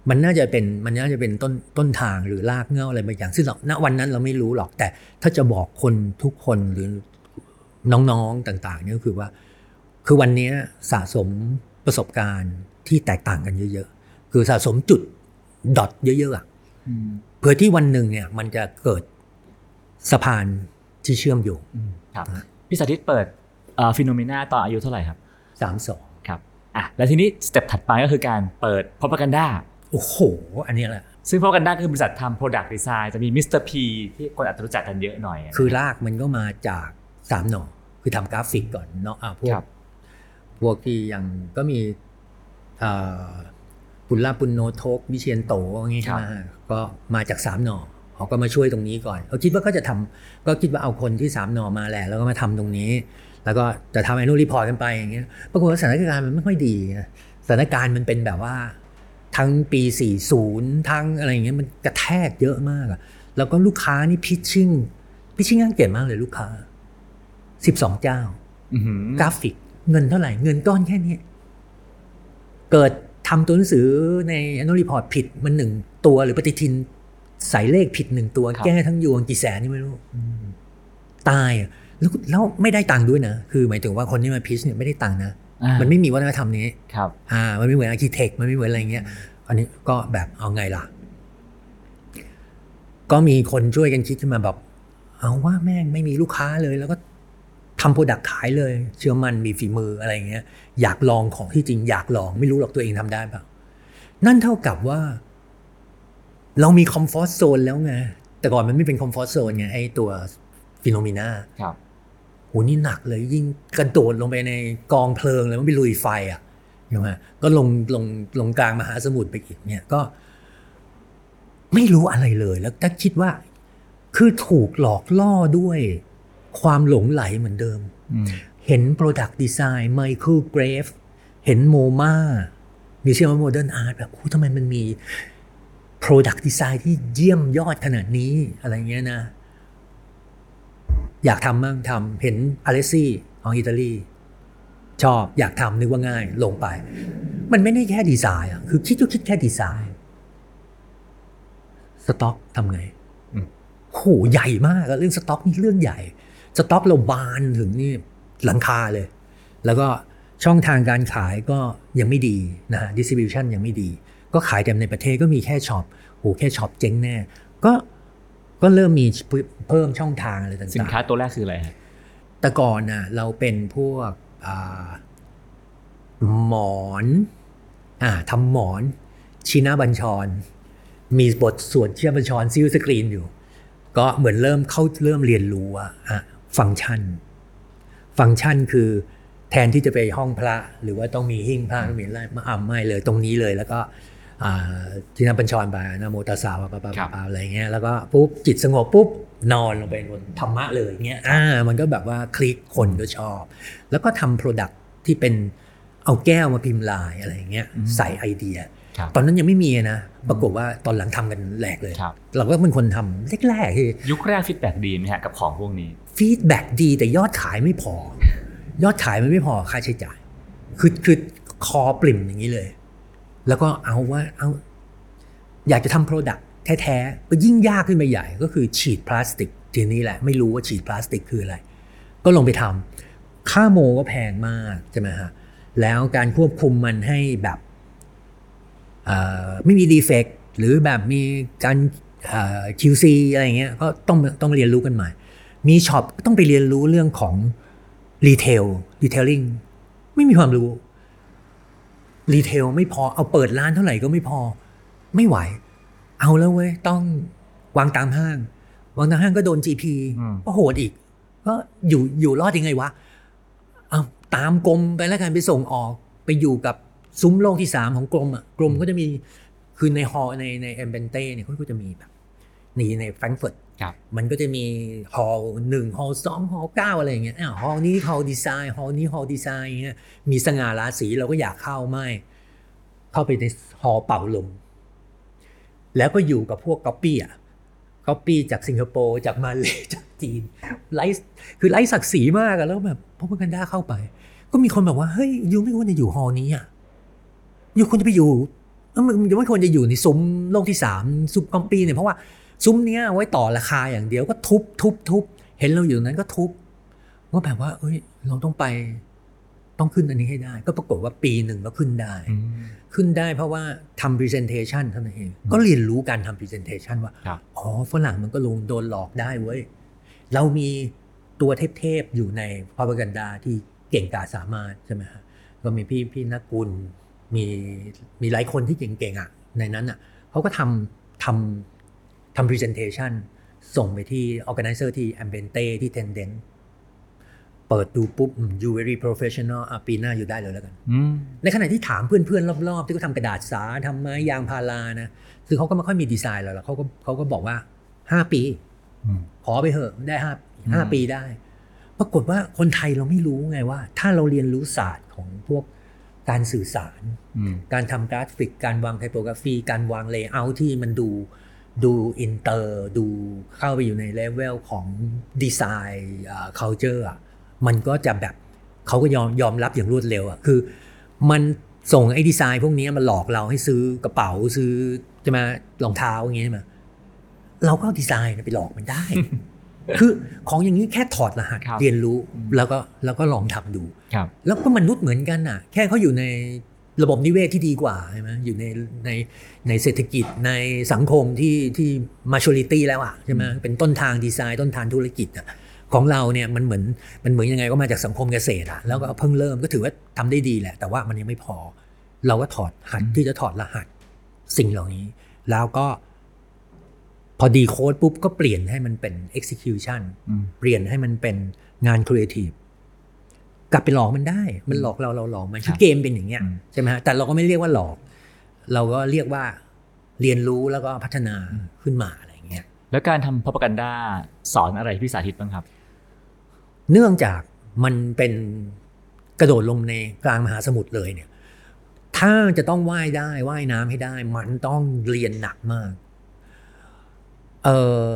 [SPEAKER 1] มันน่าจะเป็นมันน่าจะเป็นต้นต้นทางหรือรากเหง้าอะไรบางอย่างซึ่งเราณวันนั้นเราไม่รู้หรอก แต่ถ้าจะบอกคนทุกคนหรือน้องๆต่างๆเนี่ยก็คือว่า คือวันเนี้ยสะสมประสบการณ์ที่แตกต่างกันเยอะๆ คือสะสมจุด dot เยอะๆอะ
[SPEAKER 3] อืม
[SPEAKER 1] เพื่อที่วันหนึ่งเนี่ยมันจะเกิดสะพานที่เชื่อมโยง
[SPEAKER 3] อืมครับพี่สาธิตเปิดฟิโนเมนาตอนอายุเท่าไหร่ครับ
[SPEAKER 1] สามสอง
[SPEAKER 3] ครับอะแล้วทีนี้ step ถัดไปก็คือการเปิดพ r o p a g a n d a
[SPEAKER 1] โอ้โห อันเนี้ยแหละ
[SPEAKER 3] ซึ่งพ r o p a g a n d a คือบริษัททำ Product Design จะมี Mr. P ที่คนอาจจะรู้จักกันเยอะหน่อยนะ
[SPEAKER 1] คือรากมันก็มาจากสามหน่อ คือทำกราฟิกก่อนเนาะอะพวกค
[SPEAKER 3] รับ
[SPEAKER 1] พวกที่ยังก็มีอ่าปุลลาปุนโนโทกวิเชียนโตอย่างงี้ใช่ไหมฮะก็มาจากสามหน่อเขาก็มาช่วยตรงนี้ก่อนเขาคิดว่าเขาจะทำก็คิดว่าเอาคนที่สามหน่อมาแหละแล้วก็มาทำตรงนี้ แล้วก็จะทำ annual report กันไปอย่างเงี้ยปรากฏว่าสถานการณ์มันไม่ค่อยดีนะสถานการณ์มันเป็นแบบว่า ทั้งปี 40 ทั้งอะไรอย่างเงี้ยมันกระแทกเยอะมากอะแล้วก็ลูกค้านี่ pitching pitching น่าเกลียดมากเลยลูกค้า 12 เจ้า
[SPEAKER 3] อื้อหือก
[SPEAKER 1] ราฟิก เงินเท่าไหร่ เงินก้อนแค่นี้ เกิดทำตัวหนังสือใน annual report ผิดมันหนึ่งตัวหรือปฏิทินใส่เลขผิดหนึ่งตัว แก้ทั้งยวงกี่แสนนี่ไม่รู้ตายอะแล้วแล้วไม่ได้ตังค์ด้วยนะ คือหมายถึงว่าคนที่มา pitch เนี่ยไม่ได้ตังค์นะ
[SPEAKER 3] อ่า มัน
[SPEAKER 1] มันไม่มีวัฒนธรรมนี้
[SPEAKER 3] ครับ
[SPEAKER 1] อ่ามันไม่เหมือน architect มันไม่เหมือนอะไรเงี้ยอันนี้ก็แบบเอาไงล่ะ ก็มีคนช่วยกันคิดขึ้นมาแบบเอาว่าแม่งไม่มีลูกค้าเลย แล้วก็ทำ product ขายเลย เชื่อมันมีฝีมืออะไรเงี้ย อยากลองของที่จริงอยากลอง ไม่รู้หรอกตัวเองทำได้เปล่านั่นเท่ากับว่า เรามีคอมฟอร์ z โซนแล้วไงแต่ก่อนมันไม่เป็นคอมฟอร์ z โซนไงไอ้ตัว Phenomena
[SPEAKER 3] ครับ
[SPEAKER 1] โหนี่หนักเลยยิ่งกระโดดลงไปในกองเพลิงเลยมันไปลุยไฟอะใช่ไหมก็ลงลงลงกลางมหาสมุทรไปอีกเนี่ยก็ ไม่รู้อะไรเลยแล้วก็คิดว่า คือถูกหลอกล่อด้วยความหลงไหลเหมือนเดิม
[SPEAKER 3] อืม
[SPEAKER 1] เห็น Product Design Michael Grave เห็นโมมามิวเซียมโมเดิร์นอาร์ตแบบโอ้ทำไมมันมี Product Design ที่เยี่ยมยอดขนาดนี้อะไรเงี้ยนะ อยากทำบ้างทำเห็น Alessi ของอิตาลีชอบอยากทำนึกว่าง่ายลงไป มันไม่ได้แค่ดีไซน์อะคือคิดก็คิดแค่ดีไซน์สต็อกทำไง
[SPEAKER 3] อืม
[SPEAKER 1] โหใหญ่มากอะเรื่องสต็อกนี่เรื่องใหญ่ สต็อกเราบานถึงนี่หลังคาเลย แล้วก็ช่องทางการขายก็ยังไม่ดีนะฮะ distribution ยังไม่ดี ก็ขายแต่ในประเทศก็มีแค่ shop โหแค่ shop เจ๊งแน่ ก็ ก็เริ่มมีเพิ่มช่องทางอะไรต่างๆ
[SPEAKER 3] สินค้าตัวแรกคืออะไรฮะ
[SPEAKER 1] แต่ก่อนน่ะเราเป็นพวกอ่าหมอนอ่าทำหมอนชีนาบัญชร มีบทสวดชีนาบัญชรซิลสกรีนอยู่ ก็เหมือนเริ่มเข้าเริ่มเรียนรู้อะอะฟังก์ชัน ฟังก์ชันคือแทนที่จะไปห้องพระ หรือว่าต้องมีหิ้งพระต้องมีอะไรมาอ่าไม่เลยตรงนี้เลยแล้วก็ อ่าที่นับัญชรไปนะโมตัสสะปะปะปะ
[SPEAKER 3] ครับ
[SPEAKER 1] ปะอะไรเงี้ยแล้วก็ปุ๊บจิตสงบปุ๊บนอนลงไปบนธรรมะเลยเงี้ยอ่ามันก็แบบว่าคลิกคนก็ชอบ แล้วก็ทำ product ที่เป็นเอาแก้วมาพิมพ์ลายอะไรเงี้ยใส่ไอเดีย
[SPEAKER 3] ครับ
[SPEAKER 1] ตอนนั้นยังไม่มีนะ ปรากฏว่าตอนหลังทำกันแหลกเลย
[SPEAKER 3] ครับ
[SPEAKER 1] เราก็เป็นคนทำแรกๆที่
[SPEAKER 3] ยุคแรก feedback ดีไหมฮะกับของพวกนี้
[SPEAKER 1] feedback ดีแต่ยอดขายไม่พอ ยอดขายมันไม่พอค่าใช้จ่าย คือคือคอปริ่มอย่างนี้เลย แล้วก็เอาว่าเอาอยากจะทำ product แท้ๆก็ยิ่งยากขึ้นไปใหญ่ ก็คือฉีดพลาสติกทีนี้แหละ ไม่รู้ว่าฉีดพลาสติกคืออะไร ก็ลงไปทำค่าโมก็แพงมากใช่ไหมฮะแล้วการควบคุมมันให้แบบไม่มี defect หรือแบบมีการ QC อะไรเงี้ยก็ต้องต้องเรียนรู้กันใหม่ มี shop ก็ต้องไปเรียนรู้เรื่องของretail retailing ไม่มีความรู้ retail ไม่พอเอาเปิดร้านเท่าไหร่ก็ไม่พอ ไม่ไหว เอาแล้วเว้ยต้องวางตามห้าง วางตามห้างก็โดน GP
[SPEAKER 3] อืม
[SPEAKER 1] ก็โหดอีกก็อยู่อยู่รอดยังไงวะเอาตามกรมไปแล้วกันไปส่งออกไปอยู่กับซุ้มโลกที่สามของกรมอะกรมก็จะมีคือใน hall ในใน Ambiente เนี่ยเขาก็จะมีแบบนี่ในแฟรงก์เฟิร์ต
[SPEAKER 3] ครับ
[SPEAKER 1] มันก็จะมี hall หนึ่ง hall สอง hall เก้าอะไรอย่างเงี้ยอ้าว hall นี้ hall design hall นี้ hall design เงี้ยมีสง่าราศีเราก็อยากเข้าไม่ เข้าไปใน hall เป่าลม แล้วก็อยู่กับพวกก๊อปปี้อะก๊อปปี้จากสิงคโปร์จากมาเลย์จากจีนไลฟ์คือไลฟ์ศักดิ์ศรีมากอะแล้วแบบพวกกันด้าเข้าไป ก็มีคนบอกว่าเฮ้ย you ไม่ควรจะอยู่ hall นี้อะ you ควรจะไปอ you่เอ้ามันยูไม่ควรจะอยู่ในซุ้มโลกที่สามซุ้มก๊อปปี้เนี่ยเพราะว่า ซุ้มเนี้ยเอาไว้ต่อราคาอย่างเดียวก็ทุบทุบทุบเห็นเราอยู่ตรงนั้นก็ทุบก็แบบว่า เอ้ย เราต้องไป ต้องขึ้นอันนี้ให้ได้ ก็ปรากฏว่าปีหนึ่งก็ขึ้นได้ ขึ้นได้เพราะว่าทำ presentation เท่านั้นเอง ก็เรียนรู้การทำ presentation ว่า
[SPEAKER 3] ครับ
[SPEAKER 1] อ๋อฝรั่งมันก็ลงโดนหลอกได้เว้ย เรามีตัวเทพๆอยู่ในพ r o p a g a n d a ที่เก่งกาจสามารถใช่ไหมฮะก็มีพี่พี่นักกุลมีมีหลายคนที่เก่งๆอะ ในนั้นอะเขาก็ทำทำ ทำ presentation ส่งไปที่ organizer ที่ Ambente ที่ Tendent เปิดดูปุ๊บอืม you very professional อะปีหน้าอยู่ได้เลยแล้วกัน
[SPEAKER 3] อืม
[SPEAKER 1] ในขณะที่ถามเพื่อนๆ รอบๆ ที่เขาทำกระดาษสาทำไม้ยางพารานะ คือเขาก็ไม่ค่อยมีดีไซน์แล้วหรอกเขาก็เขาก็บอกว่าห้าปี
[SPEAKER 3] อืม
[SPEAKER 1] ขอไปเถอะได้ห้าห้าปีได้ ปรากฏว่าคนไทยเราไม่รู้ไงว่า ถ้าเราเรียนรู้ศาสตร์ของพวกการสื่อสาร
[SPEAKER 3] อืม
[SPEAKER 1] การทำกราฟิก การวาง typography การวาง layer ที่มันดู ดูอินเตอร์ดูเข้าไปอยู่ในเลเวลของดีไซน์อ่า culture อะมันก็จะแบบเขาก็ยอมยอมรับอย่างรวดเร็วอะคือ มันส่งไอ้ดีไซน์พวกนี้มาหลอกเราให้ซื้อกระเป๋าซื้อจะมารองเท้าอย่างเงี้ยใช่ไหมเราก็เอาดีไซน์ไปหลอกมันได้ คือของอย่างนี้แค่ถอดรหัส
[SPEAKER 3] ครับ
[SPEAKER 1] เรียนรู้แล้วก็แล้วก็ลองทำดู
[SPEAKER 3] ครับ
[SPEAKER 1] แล้วก็มนุษย์เหมือนกันน่ะ แค่เขาอยู่ใน ระบบนิเวศที่ดีกว่าใช่ไหมอยู่ในในในเศรษฐกิจในสังคมที่ที่มาช o ริตี้แล้วอะใช่ไหมเป็นต้นทางดีไซน์ต้นทางธุรกิจอะของเราเนี่ยมันเหมือนมันเหมือนยังไงก็มาจากสังคมเกษตรอะแล้วก็เพิ่งเริ่มก็ถือว่าทำได้ดีแหละ แต่ว่ามันยังไม่พอ เราก็ถอดหัดที่จะถอดรหัสสิ่งเหล่านี้ แล้วก็ พอดีโค้ดปุ๊บก็เปลี่ยนให้มันเป็น execution
[SPEAKER 3] อืม
[SPEAKER 1] เปลี่ยนให้มันเป็นงานครีเอทีฟ กลับไปหลอกมันได้ มันหลอกเราเราหลอกมัน
[SPEAKER 3] ค
[SPEAKER 1] คื
[SPEAKER 3] รั
[SPEAKER 1] อบเกมเป็นอย่างเงี้ย
[SPEAKER 3] อืม
[SPEAKER 1] ใช่ไหมฮะแต่เราก็ไม่เรียกว่าหลอก เราก็เรียกว่าเรียนรู้แล้วก็พัฒนาขึ้นมาอะไรอย่างเงี้ย
[SPEAKER 3] แล้วการทำพ r o p a g a n d a สอนอะไรพี่สาธิตบ้างครับ
[SPEAKER 1] เนื่องจากมันเป็นกระโดดลงในกลางมหาสมุทรเลยเนี่ย ถ้าจะต้องว่ายได้ว่ายน้ำให้ได้ มันต้องเรียนหนักมาก เออ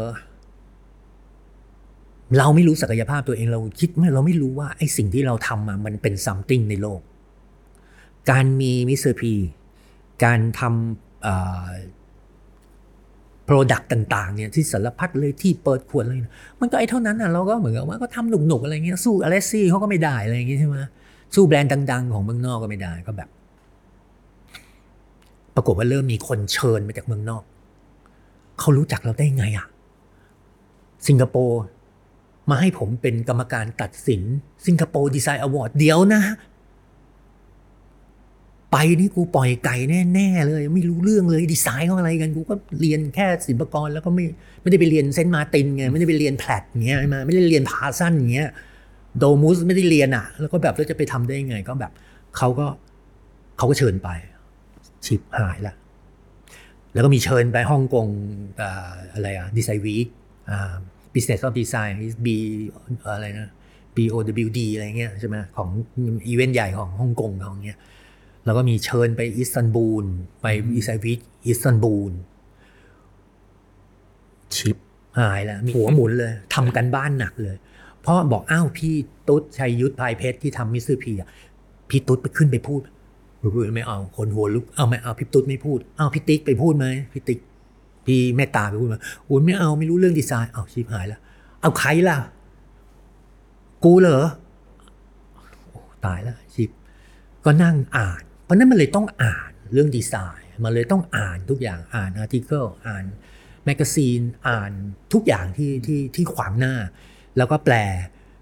[SPEAKER 1] เราไม่รู้ศักยภาพตัวเองเราคิดไม่เราไม่รู้ว่าไอ้สิ่งที่เราทำมามันเป็น something ในโลก การมี Mr. P การทำเอ่อ product ต่าง ๆ เนี่ยที่สารพัดเลยที่เปิดขวดเลยนะมันก็ไอ้เท่านั้นอะเราก็เหมือนกับว่าก็ทำหนุกๆอะไรเงี้ยสู้ Alessi เขาก็ไม่ได้อะไรอย่างเงี้ยใช่ไหมสู้แบรนด์ดัง ๆ ของเมืองนอกก็ไม่ได้ก็แบบ ปรากฏว่าเริ่มมีคนเชิญมาจากเมืองนอกเขารู้จักเราได้ไงอะ สิงคโปร์ มาให้ผมเป็นกรรมการตัดสิน Singapore Design Award เดี๋ยวนะ ไปนี่กูปล่อยไก่แน่ๆเลย ไม่รู้เรื่องเลยดีไซน์เขาอะไรกันกูก็เรียนแค่ศิลปากรแล้วก็ไม่ไม่ได้ไปเรียน Saint Martins ไงไม่ได้ไปเรียน Pratt เงี้ยมาไม่ได้เรียน Parsons เงี้ย Domus ไม่ได้เรียนอะ แล้วก็แบบแล้วจะไปทำได้ยังไง ก็แบบเขาก็เขาก็เชิญไปชิบหายละแล้วก็มีเชิญไปฮ่องกงอ่อะไรอะ design week อ่า Business of Design Week อะไรนะ BODW อะไรเงี้ยใช่ไหมของอีเวนต์ใหญ่ของฮ่องกงเขาเงี้ยแล้วก็มีเชิญไปอิสตันบูลไป design week อิสตันบูลชิบหายแล้วมีหัวหมุนเลยทำการบ้านหนักเลยเพราะบอกอ้าวพี่ตุ๊ดชัยยุทธ พลายเพ็ชร์ที่ทำ Mr. P อะพี่ตุ๊ดไปขึ้นไปพูดไม่เอาคนหัวลุกเอาไม่เอาพี่ตุ๊ดไม่พูดเอาพี่ติ๊กไปพูดไหมพี่ติ๊ก พี่แม่ตาไปพูดมโอ้ยไม่เอาไม่รู้เรื่องดีไซน์เอาชิบหายแล้วเอาใครล่ะ กูเหรอตายแล้วชิบก็นั่งอ่าน เพราะนั้นมันเลยต้องอ่านเรื่องดีไซน์ มันเลยต้องอ่านทุกอย่างอ่าน article อ่าน magazine อ่านทุกอย่างที่ที่ที่ขวางหน้า แล้วก็แปล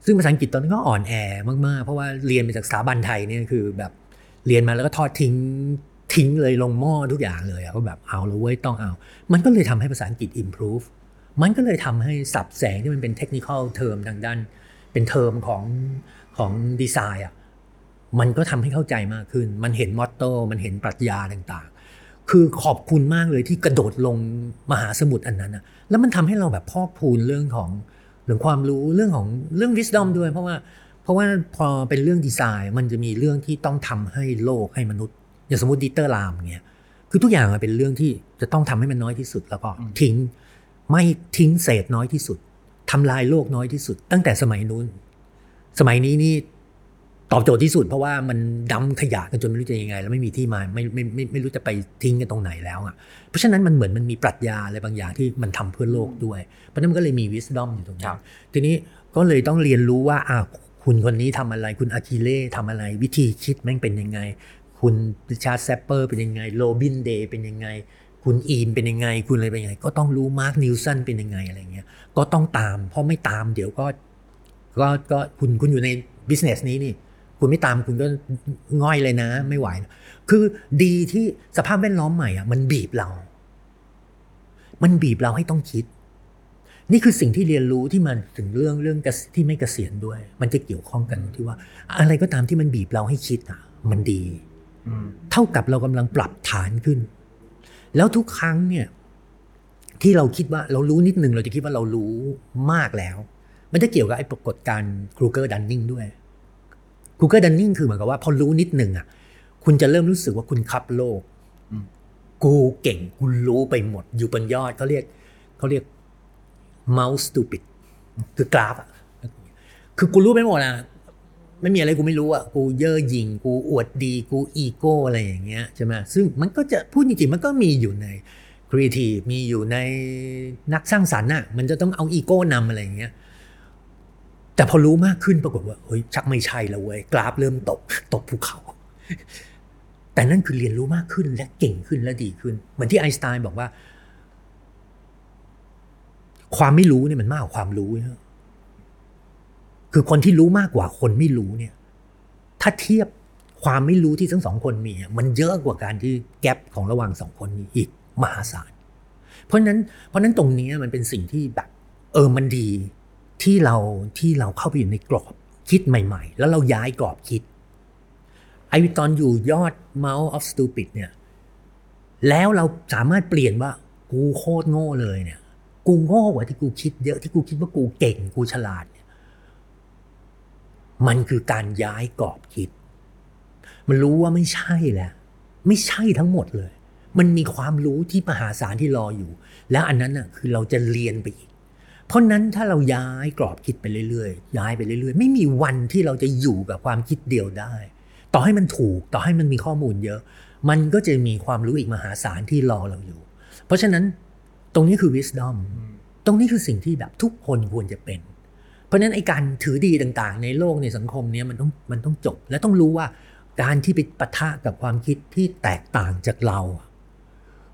[SPEAKER 1] ซึ่งภาษาอังกฤษตอนนั้นก็อ่อนแอมากๆ เพราะว่าเรียนมาจากสถาบันไทยเนี่ยคือแบบเรียนมาแล้วก็ทอดทิ้ง ทิ้งเลยลงหม้อทุกอย่างเลยอะก็แบบเอาแล้วเว้ยต้องเอา มันก็เลยทำให้ภาษาอังกฤษ improve มันก็เลยทำให้ศัพท์แสงที่มันเป็น technical term ทางด้าน เป็นเทอมของของดีไซน์อะมันก็ทำให้เข้าใจมากขึ้น มันเห็น motto มันเห็นปรัชญาต่างๆ คือขอบคุณมากเลยที่กระโดดลงมหาสมุทรอันนั้นอะแล้วมันทำให้เราแบบพอกพูนเรื่องของเรื่องความรู้เรื่องของเรื่อง wisdom ด้วย เพราะว่าเพราะว่าพอเป็นเรื่องดีไซน์ มันจะมีเรื่องที่ต้องทำให้โลกให้มนุษย์ อย่างสมมติ Dieter Rams เงี้ยคือทุกอย่างมันเป็นเรื่องที่จะต้องทำให้มันน้อยที่สุดแล้วก็ทิ้งไม่ทิ้งเศษน้อยที่สุดทำลายโลกน้อยที่สุด ตั้งแต่สมัยนู้น สมัยนี้นี่ตอบโจทย์ที่สุดเพราะว่ามันดำขยะกันจนไม่รู้จะยังไง แล้วไม่มีที่มาไม่ไม่ไม่ไม่รู้จะไปทิ้งกันตรงไหนแล้วอะเพราะฉะนั้นมันเหมือนมันมีปรัชญาอะไรบางอย่างที่มันทำเพื่อโลกด้วย เพราะฉะนั้นมันก็เลยมีวิส d o m อยู่ตรง
[SPEAKER 3] ครั
[SPEAKER 1] นี้
[SPEAKER 3] บ
[SPEAKER 1] ทีนี้ก็เลยต้องเรียนรู้ว่าอ่าคุณคนนี้ทำอะไร คุณอาคิเล่ทำอะไรวิธีคิดแม่งเป็นยังไง คุณ Richard Sapper เป็นยังไง Robin Day เป็นยังไง คุณ Eames เป็นยังไง คุณอะไรเป็นยังไง ก็ต้องรู้ Marc Newson เป็นยังไงอะไรเงี้ยก็ต้องตาม เพราะไม่ตามเดี๋ยวก็ก็ก็คุณคุณอยู่ใน business นี้นี่คุณไม่ตามคุณก็ง่อยเลยนะ ไม่ไหวนะคือดีที่สภาพแวดล้อมใหม่อะมันบีบเรา มันบีบเราให้ต้องคิด นี่คือสิ่งที่เรียนรู้ที่มันถึงเรื่องเรื่องที่ไม่เกษียณด้วย มันจะเกี่ยวข้องกันที่ว่า อะไรก็ตามที่มันบีบเราให้คิดอะ มันดี เท่ากับเรากำลังปรับฐานขึ้น แล้วทุกครั้งเนี่ย ที่เราคิดว่าเรารู้นิดหนึ่งเราจะคิดว่าเรารู้มากแล้ว มันจะเกี่ยวกับไอ้ปรากฏการณ์ครูเกอร์ดันนิงด้วยครูเกอร์ดันนิงคือเหมือนกับว่าพอรู้นิดหนึ่งอะ คุณจะเริ่มรู้สึกว่าคุณคับโลกกูเก่งกูรู้ไปหมด อยู่บนยอดเขาเรียกเขาเรียก mouse stupid คือกราฟอะคือกูรู้ไปหมดอะ ไม่มีอะไรกูไม่รู้อะกูเย่อหยิ่งกูอวดดีกูอีโก้อะไรอย่างเงี้ยใช่ไหมซึ่งมันก็จะพูดจริงๆมันก็มีอยู่ในครีเอทีฟมีอยู่ในนักสร้างสรรค์อะมันจะต้องเอาอีโก้นำอะไรอย่างเงี้ยแต่พอรู้มากขึ้นปรากฏว่าเฮ้ยชักไม่ใช่แล้วเว้ยกราฟเริ่มตกตกภูเขา แต่นั่นคือเรียนรู้มากขึ้นและเก่งขึ้นและดีขึ้น เหมือนที่ไอน์สไตน์บอกว่า ความไม่รู้เนี่ยมันมากกว่าความรู้นะ คือคนที่รู้มากกว่าคนไม่รู้เนี่ย ถ้าเทียบความไม่รู้ที่ทั้งสองคนมี มันเยอะกว่าการที่แกลบของระหว่างสองคนนี้อีกมหาศาล เพราะนั้นเพราะนั้นตรงนี้มันเป็นสิ่งที่แบบ เออมันดีที่เราที่เราเข้าไปอยู่ในกรอบคิดใหม่ ๆ แล้วเราย้ายกรอบคิด ไอตอนอยู่ยอด Mount of Stupid เนี่ย แล้วเราสามารถเปลี่ยนว่ากูโคตรโง่เลยเนี่ย กูโง่กว่าที่กูคิดเยอะที่กูคิดว่ากูเก่งกูฉลาดเมันคือการย้ายกรอบคิด มันรู้ว่าไม่ใช่แหละไม่ใช่ทั้งหมดเลย มันมีความรู้ที่มหาศาลที่รออยู่ แล้วอันนั้นน่ะคือเราจะเรียนไปอีก เพราะนั้นถ้าเราย้ายกรอบคิดไปเรื่อยๆ ย้ายไปเรื่อยๆ ไม่มีวันที่เราจะอยู่กับความคิดเดียวได้ ต่อให้มันถูก ต่อให้มันมีข้อมูลเยอะ มันก็จะมีความรู้อีกมหาศาลที่รอเราอยู่ เพราะฉะนั้นตรงนี้คือ wisdom ตรงนี้คือสิ่งที่แบบทุกคนควรจะเป็น เพราะฉะนั้นไอ้การถือดีต่างๆ ในโลกในสังคมเนี้ยมันต้องมันต้องจบ และต้องรู้ว่าการที่ไปปะทะกับความคิดที่แตกต่างจากเราอะ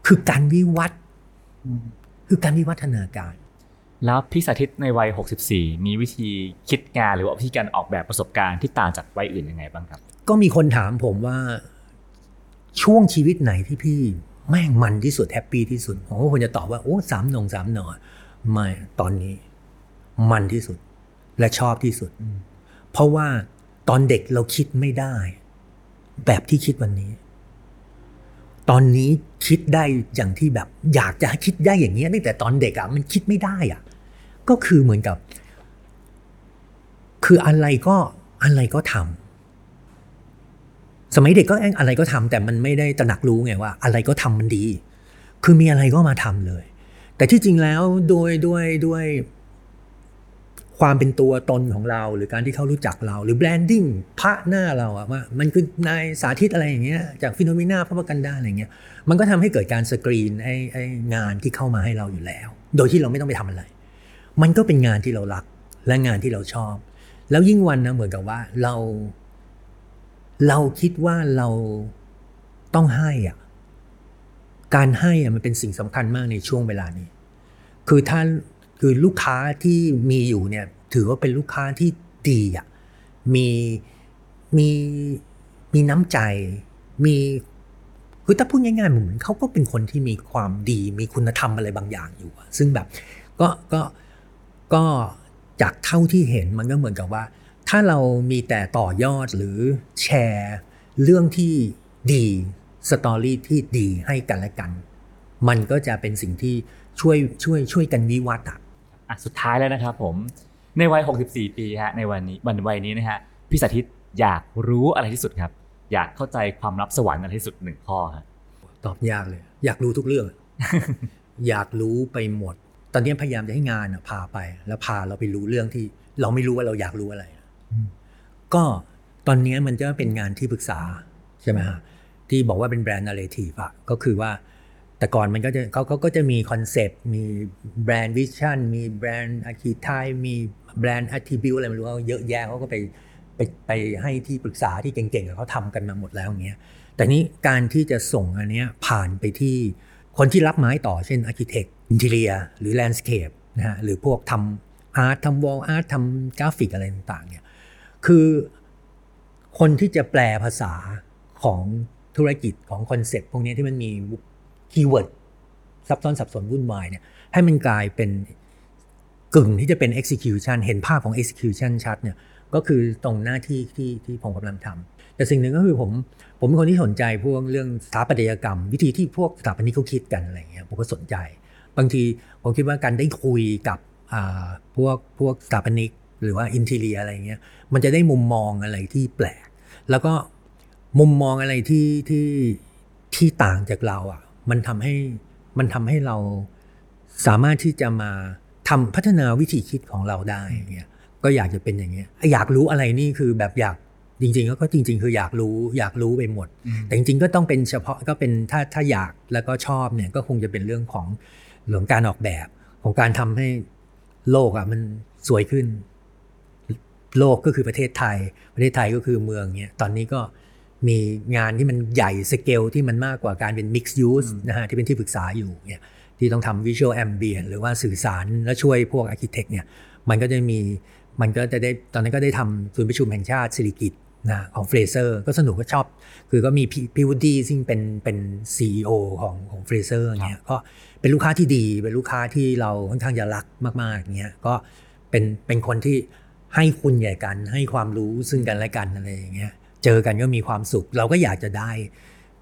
[SPEAKER 1] คือการวิวัฒน์คือการวิวัฒนาการ
[SPEAKER 3] แล้วพี่สาธิตในวัย 64 มีวิธีคิดงานหรือว่าวิธีการออกแบบประสบการณ์ที่ต่างจากวัยอื่นยังไงบ้างครับ
[SPEAKER 1] ก็มีคนถามผมว่าช่วงชีวิตไหนที่พี่แม่งมันที่สุดแฮปปี้ที่สุดผมก็ควรจะตอบว่าโอ้สามหนงสามหนอไม่ตอนนี้ มันที่สุด และชอบที่สุด เพราะว่าตอนเด็กเราคิดไม่ได้ แบบที่คิดวันนี้ ตอนนี้คิดได้อย่างที่แบบ อยากจะให้คิดได้อย่างเงี้ยตั้งแต่ตอนเด็กอะ่ะมันคิดไม่ได้อะ่ะ ก็คือเหมือนกับ คืออะไรก็อะไรก็ทำสมัยเด็กก็อะไรก็ทำแต่มันไม่ได้ตระหนักรู้ไงว่า อะไรก็ทำมันดี คือมีอะไรก็มาทำเลย แต่ที่จริงแล้วโดยด้วยด้วย ความเป็นตัวตนของเรา หรือการที่เขารู้จักเรา หรือแบรนดิ้งพระหน้าเราอะว่ามันคือนายสาธิตอะไรอย่างเงี้ยจากฟิโนเมนาพระประกันดาอะไรเงี้ยมันก็ทำให้เกิดการสกรีนไอ้ไอ้งานที่เข้ามาให้เราอยู่แล้ว โดยที่เราไม่ต้องไปทำอะไร มันก็เป็นงานที่เรารักและงานที่เราชอบ แล้วยิ่งวันนะเหมือนกับว่าเรา เราคิดว่าเราต้องให้อะการให้อะมันเป็นสิ่งสำคัญมากในช่วงเวลานี้ คือถ้า คือลูกค้าที่มีอยู่เนี่ยถือว่าเป็นลูกค้าที่ดีอะมีมีมีน้ำใจ มีคือถ้าพูดง่ายๆเหมือนเขาก็เป็นคนที่มีความดี มีคุณธรรมอะไรบางอย่างอยู่ ซึ่งแบบก็ก็ก็จากเท่าที่เห็นมันก็เหมือนกับว่า ถ้าเรามีแต่ต่อยอดหรือแชร์เรื่องที่ดีสตอรี่ที่ดีให้กันและกัน มันก็จะเป็นสิ่งที่ช่วยช่วยช่วยกันวิวัฒน์ อะ
[SPEAKER 3] อะสุดท้ายแล้วนะครับผมในวัย 64 ปีฮะในวันนี้วันวัยนี้นะฮะพี่สาธิตอยากรู้อะไรที่สุดครับ อยากเข้าใจความลับสวรรค์อะไรที่สุดหนึ่งข้อฮะ
[SPEAKER 1] ตอบยากเลย อยากรู้ทุกเรื่อง อยากรู้ไปหมด ตอนนี้พยายามจะให้งานอะพาไป แล้วพาเราไปรู้เรื่องที่ เราไม่รู้ว่าเราอยากรู้อะไรก็ตอนนี้มันจะเป็นงานที่ปรึกษาใช่ไหมฮะที่บอกว่าเป็น brand narrative อะก็คือว่า แต่ก่อนมันก็จะเขาเขาก็จะมีคอนเซปต์มี brand vision มี brand archetypeมี brand attribute อะไรไม่รู้เยอะแยะเขาก็ไปไปไปให้ที่ปรึกษาที่เก่งๆเขาทำกันมาหมดแล้วอย่างเงี้ยแต่นี้การที่จะส่งอันเนี้ยผ่านไปที่คนที่รับไม้ต่อเช่น Architect Interior หรือ Landscape นะฮะหรือพวกทำ art ทำ wall art ทำกราฟิกอะไรต่างๆเนี่ยคือคนที่จะแปลภาษาของธุรกิจของคอนเซ็ปต์พวกนี้ที่มันมี keywordซับซ้อนสับสนวุ่นวายเนี่ยให้มันกลายเป็นกึ่งที่จะเป็น execution เห็นภาพของ execution ชัดเนี่ยก็คือตรงหน้าที่ที่ที่ผมกำลังทำแต่สิ่งหนึ่งก็คือผมผมเป็นคนที่สนใจพวกเรื่องสถาปัตยกรรม วิธีที่พวกสถาปนิกเขาคิดกันอะไรเงี้ยผมก็สนใจ บางทีผมคิดว่าการได้คุยกับอ่าพวกพวกสถาปนิกหรือว่าอินทีเรียอะไรเงี้ยมันจะได้มุมมองอะไรที่แปลก แล้วก็มุมมองอะไรที่ที่ที่ต่างจากเราอะ มันทำให้มันทำให้เราสามารถที่จะมาทำพัฒนาวิธีคิดของเราได้อย่างเงี้ยก็อยากจะเป็นอย่างเงี้ยอยากรู้อะไรนี่คือแบบอยากจริงๆก็จริง ๆ คืออยากรู้อยากรู้ไปหมด แต่จริงๆก็ต้องเป็นเฉพาะก็เป็นถ้าถ้าอยากแล้วก็ชอบเนี่ยก็คงจะเป็นเรื่องของเรื่องการออกแบบของการทำให้โลกอะมันสวยขึ้น โลกก็คือประเทศไทย ประเทศไทยก็คือเมืองเนี่ยตอนนี้ก็ มีงานที่มันใหญ่สเกลที่มันมากกว่าการเป็น mixed use นะฮะที่เป็นที่ปรึกษาอยู่เนี่ยที่ต้องทำ visual ambient หรือว่าสื่อสารและช่วยพวก architect เนี่ยมันก็จะมีมันก็จะได้ตอนนั้นก็ได้ทำศูนย์ประชุมแห่งชาติสิริกิติ์นะของเฟรเซอร์ก็สนุกก็ชอบ คือก็มีพี่พี่วูดดี้ซึ่งเป็นเป็น CEO ของของเฟรเซอร์เนี่ยก็เป็นลูกค้าที่ดี เป็นลูกค้าที่เราค่อนข้างจะรักมากๆเนี่ยก็เป็นเป็นคนที่ให้คุณใหญ่กันให้ความรู้ซึ่งกันและกันอะไรอย่างเงี้ย เจอกันก็มีความสุข เราก็อยากจะได้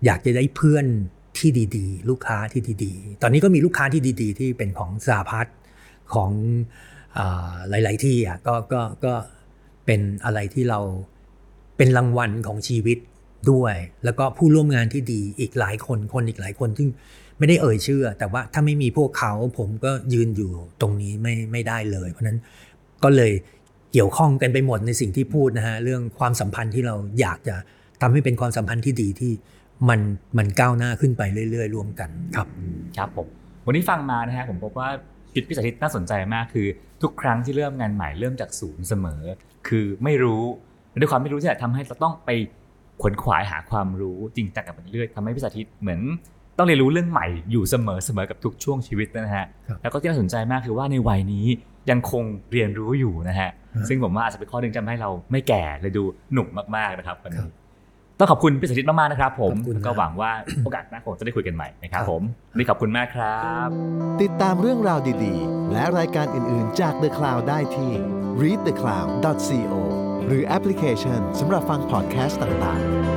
[SPEAKER 1] อยากจะได้เพื่อนที่ดีๆ ลูกค้าที่ดีๆ ตอนนี้ก็มีลูกค้าที่ดีๆ ที่เป็นของสาพัฒของอหลาย ๆ ที่อะก็ก็ก็เป็นอะไรที่เราเป็นรางวัลของชีวิตด้วย แล้วก็ผู้ร่วมงานที่ดีอีกหลายคนคนอีกหลายคนซึ่งไม่ได้เอ่ยชื่อ แต่ว่าถ้าไม่มีพวกเขาผมก็ยืนอยู่ตรงนี้ไม่ไม่ได้เลย เพราะนั้นก็เลย เกี่ยวข้องกันไปหมดในสิ่งที่พูดนะฮะเรื่องความสัมพันธ์ที่เราอยากจะทำให้เป็นความสัมพันธ์ที่ดีที่มันมันก้าวหน้าขึ้นไปเรื่อยๆร่วมกันครับ
[SPEAKER 3] ครับผมวันนี้ฟังมานะฮะผมพบว่าชีวิตพี่สาธิตน่าสนใจมากคือทุกครั้งที่เริ่มงานใหม่เริ่มจากศูนย์เสมอ คือไม่รู้ด้วยความไม่รู้ที่แหละทำให้เราต้องไปขวนขวายหาความรู้จริงจังกับมันเรื่อยทำให้พี่สาธิตเหมือนต้องเรียนรู้เรื่องใหม่อยู่เสมอเสมอกับทุกช่วงชีวิตนะฮะ
[SPEAKER 1] ครับ
[SPEAKER 3] แล้วก็ที่น่าสนใจมากคือว่าในวัยนี้ ยังคงเรียนรู้อยู่นะฮะ
[SPEAKER 1] ฮะ
[SPEAKER 3] ซึ่งผมว่าอาจจะเป็นข้อหนึ่งที่ทำให้เราไม่แก่เลยดูหนุ่มมากๆนะครับวัน
[SPEAKER 1] ครั
[SPEAKER 3] นี้
[SPEAKER 1] บ
[SPEAKER 3] ต้องขอบคุณพี่สาธิตมากๆนะครับ ผม
[SPEAKER 1] ขอบคุณ
[SPEAKER 3] แล้วก็
[SPEAKER 1] ครับ
[SPEAKER 3] หวังว่าโอกาสหน้าคงจะได้คุยกันใหม่นะครับ
[SPEAKER 1] ครับ
[SPEAKER 3] ผมวันนี่ขอบคุณมากครับ
[SPEAKER 2] ติดตามเรื่องราวดีๆ และรายการอื่นๆจาก The Cloud ได้ที่ readthecloud.co หรือแอปพลิเคชันสำหรับฟังพอดแคสต์ต่างๆ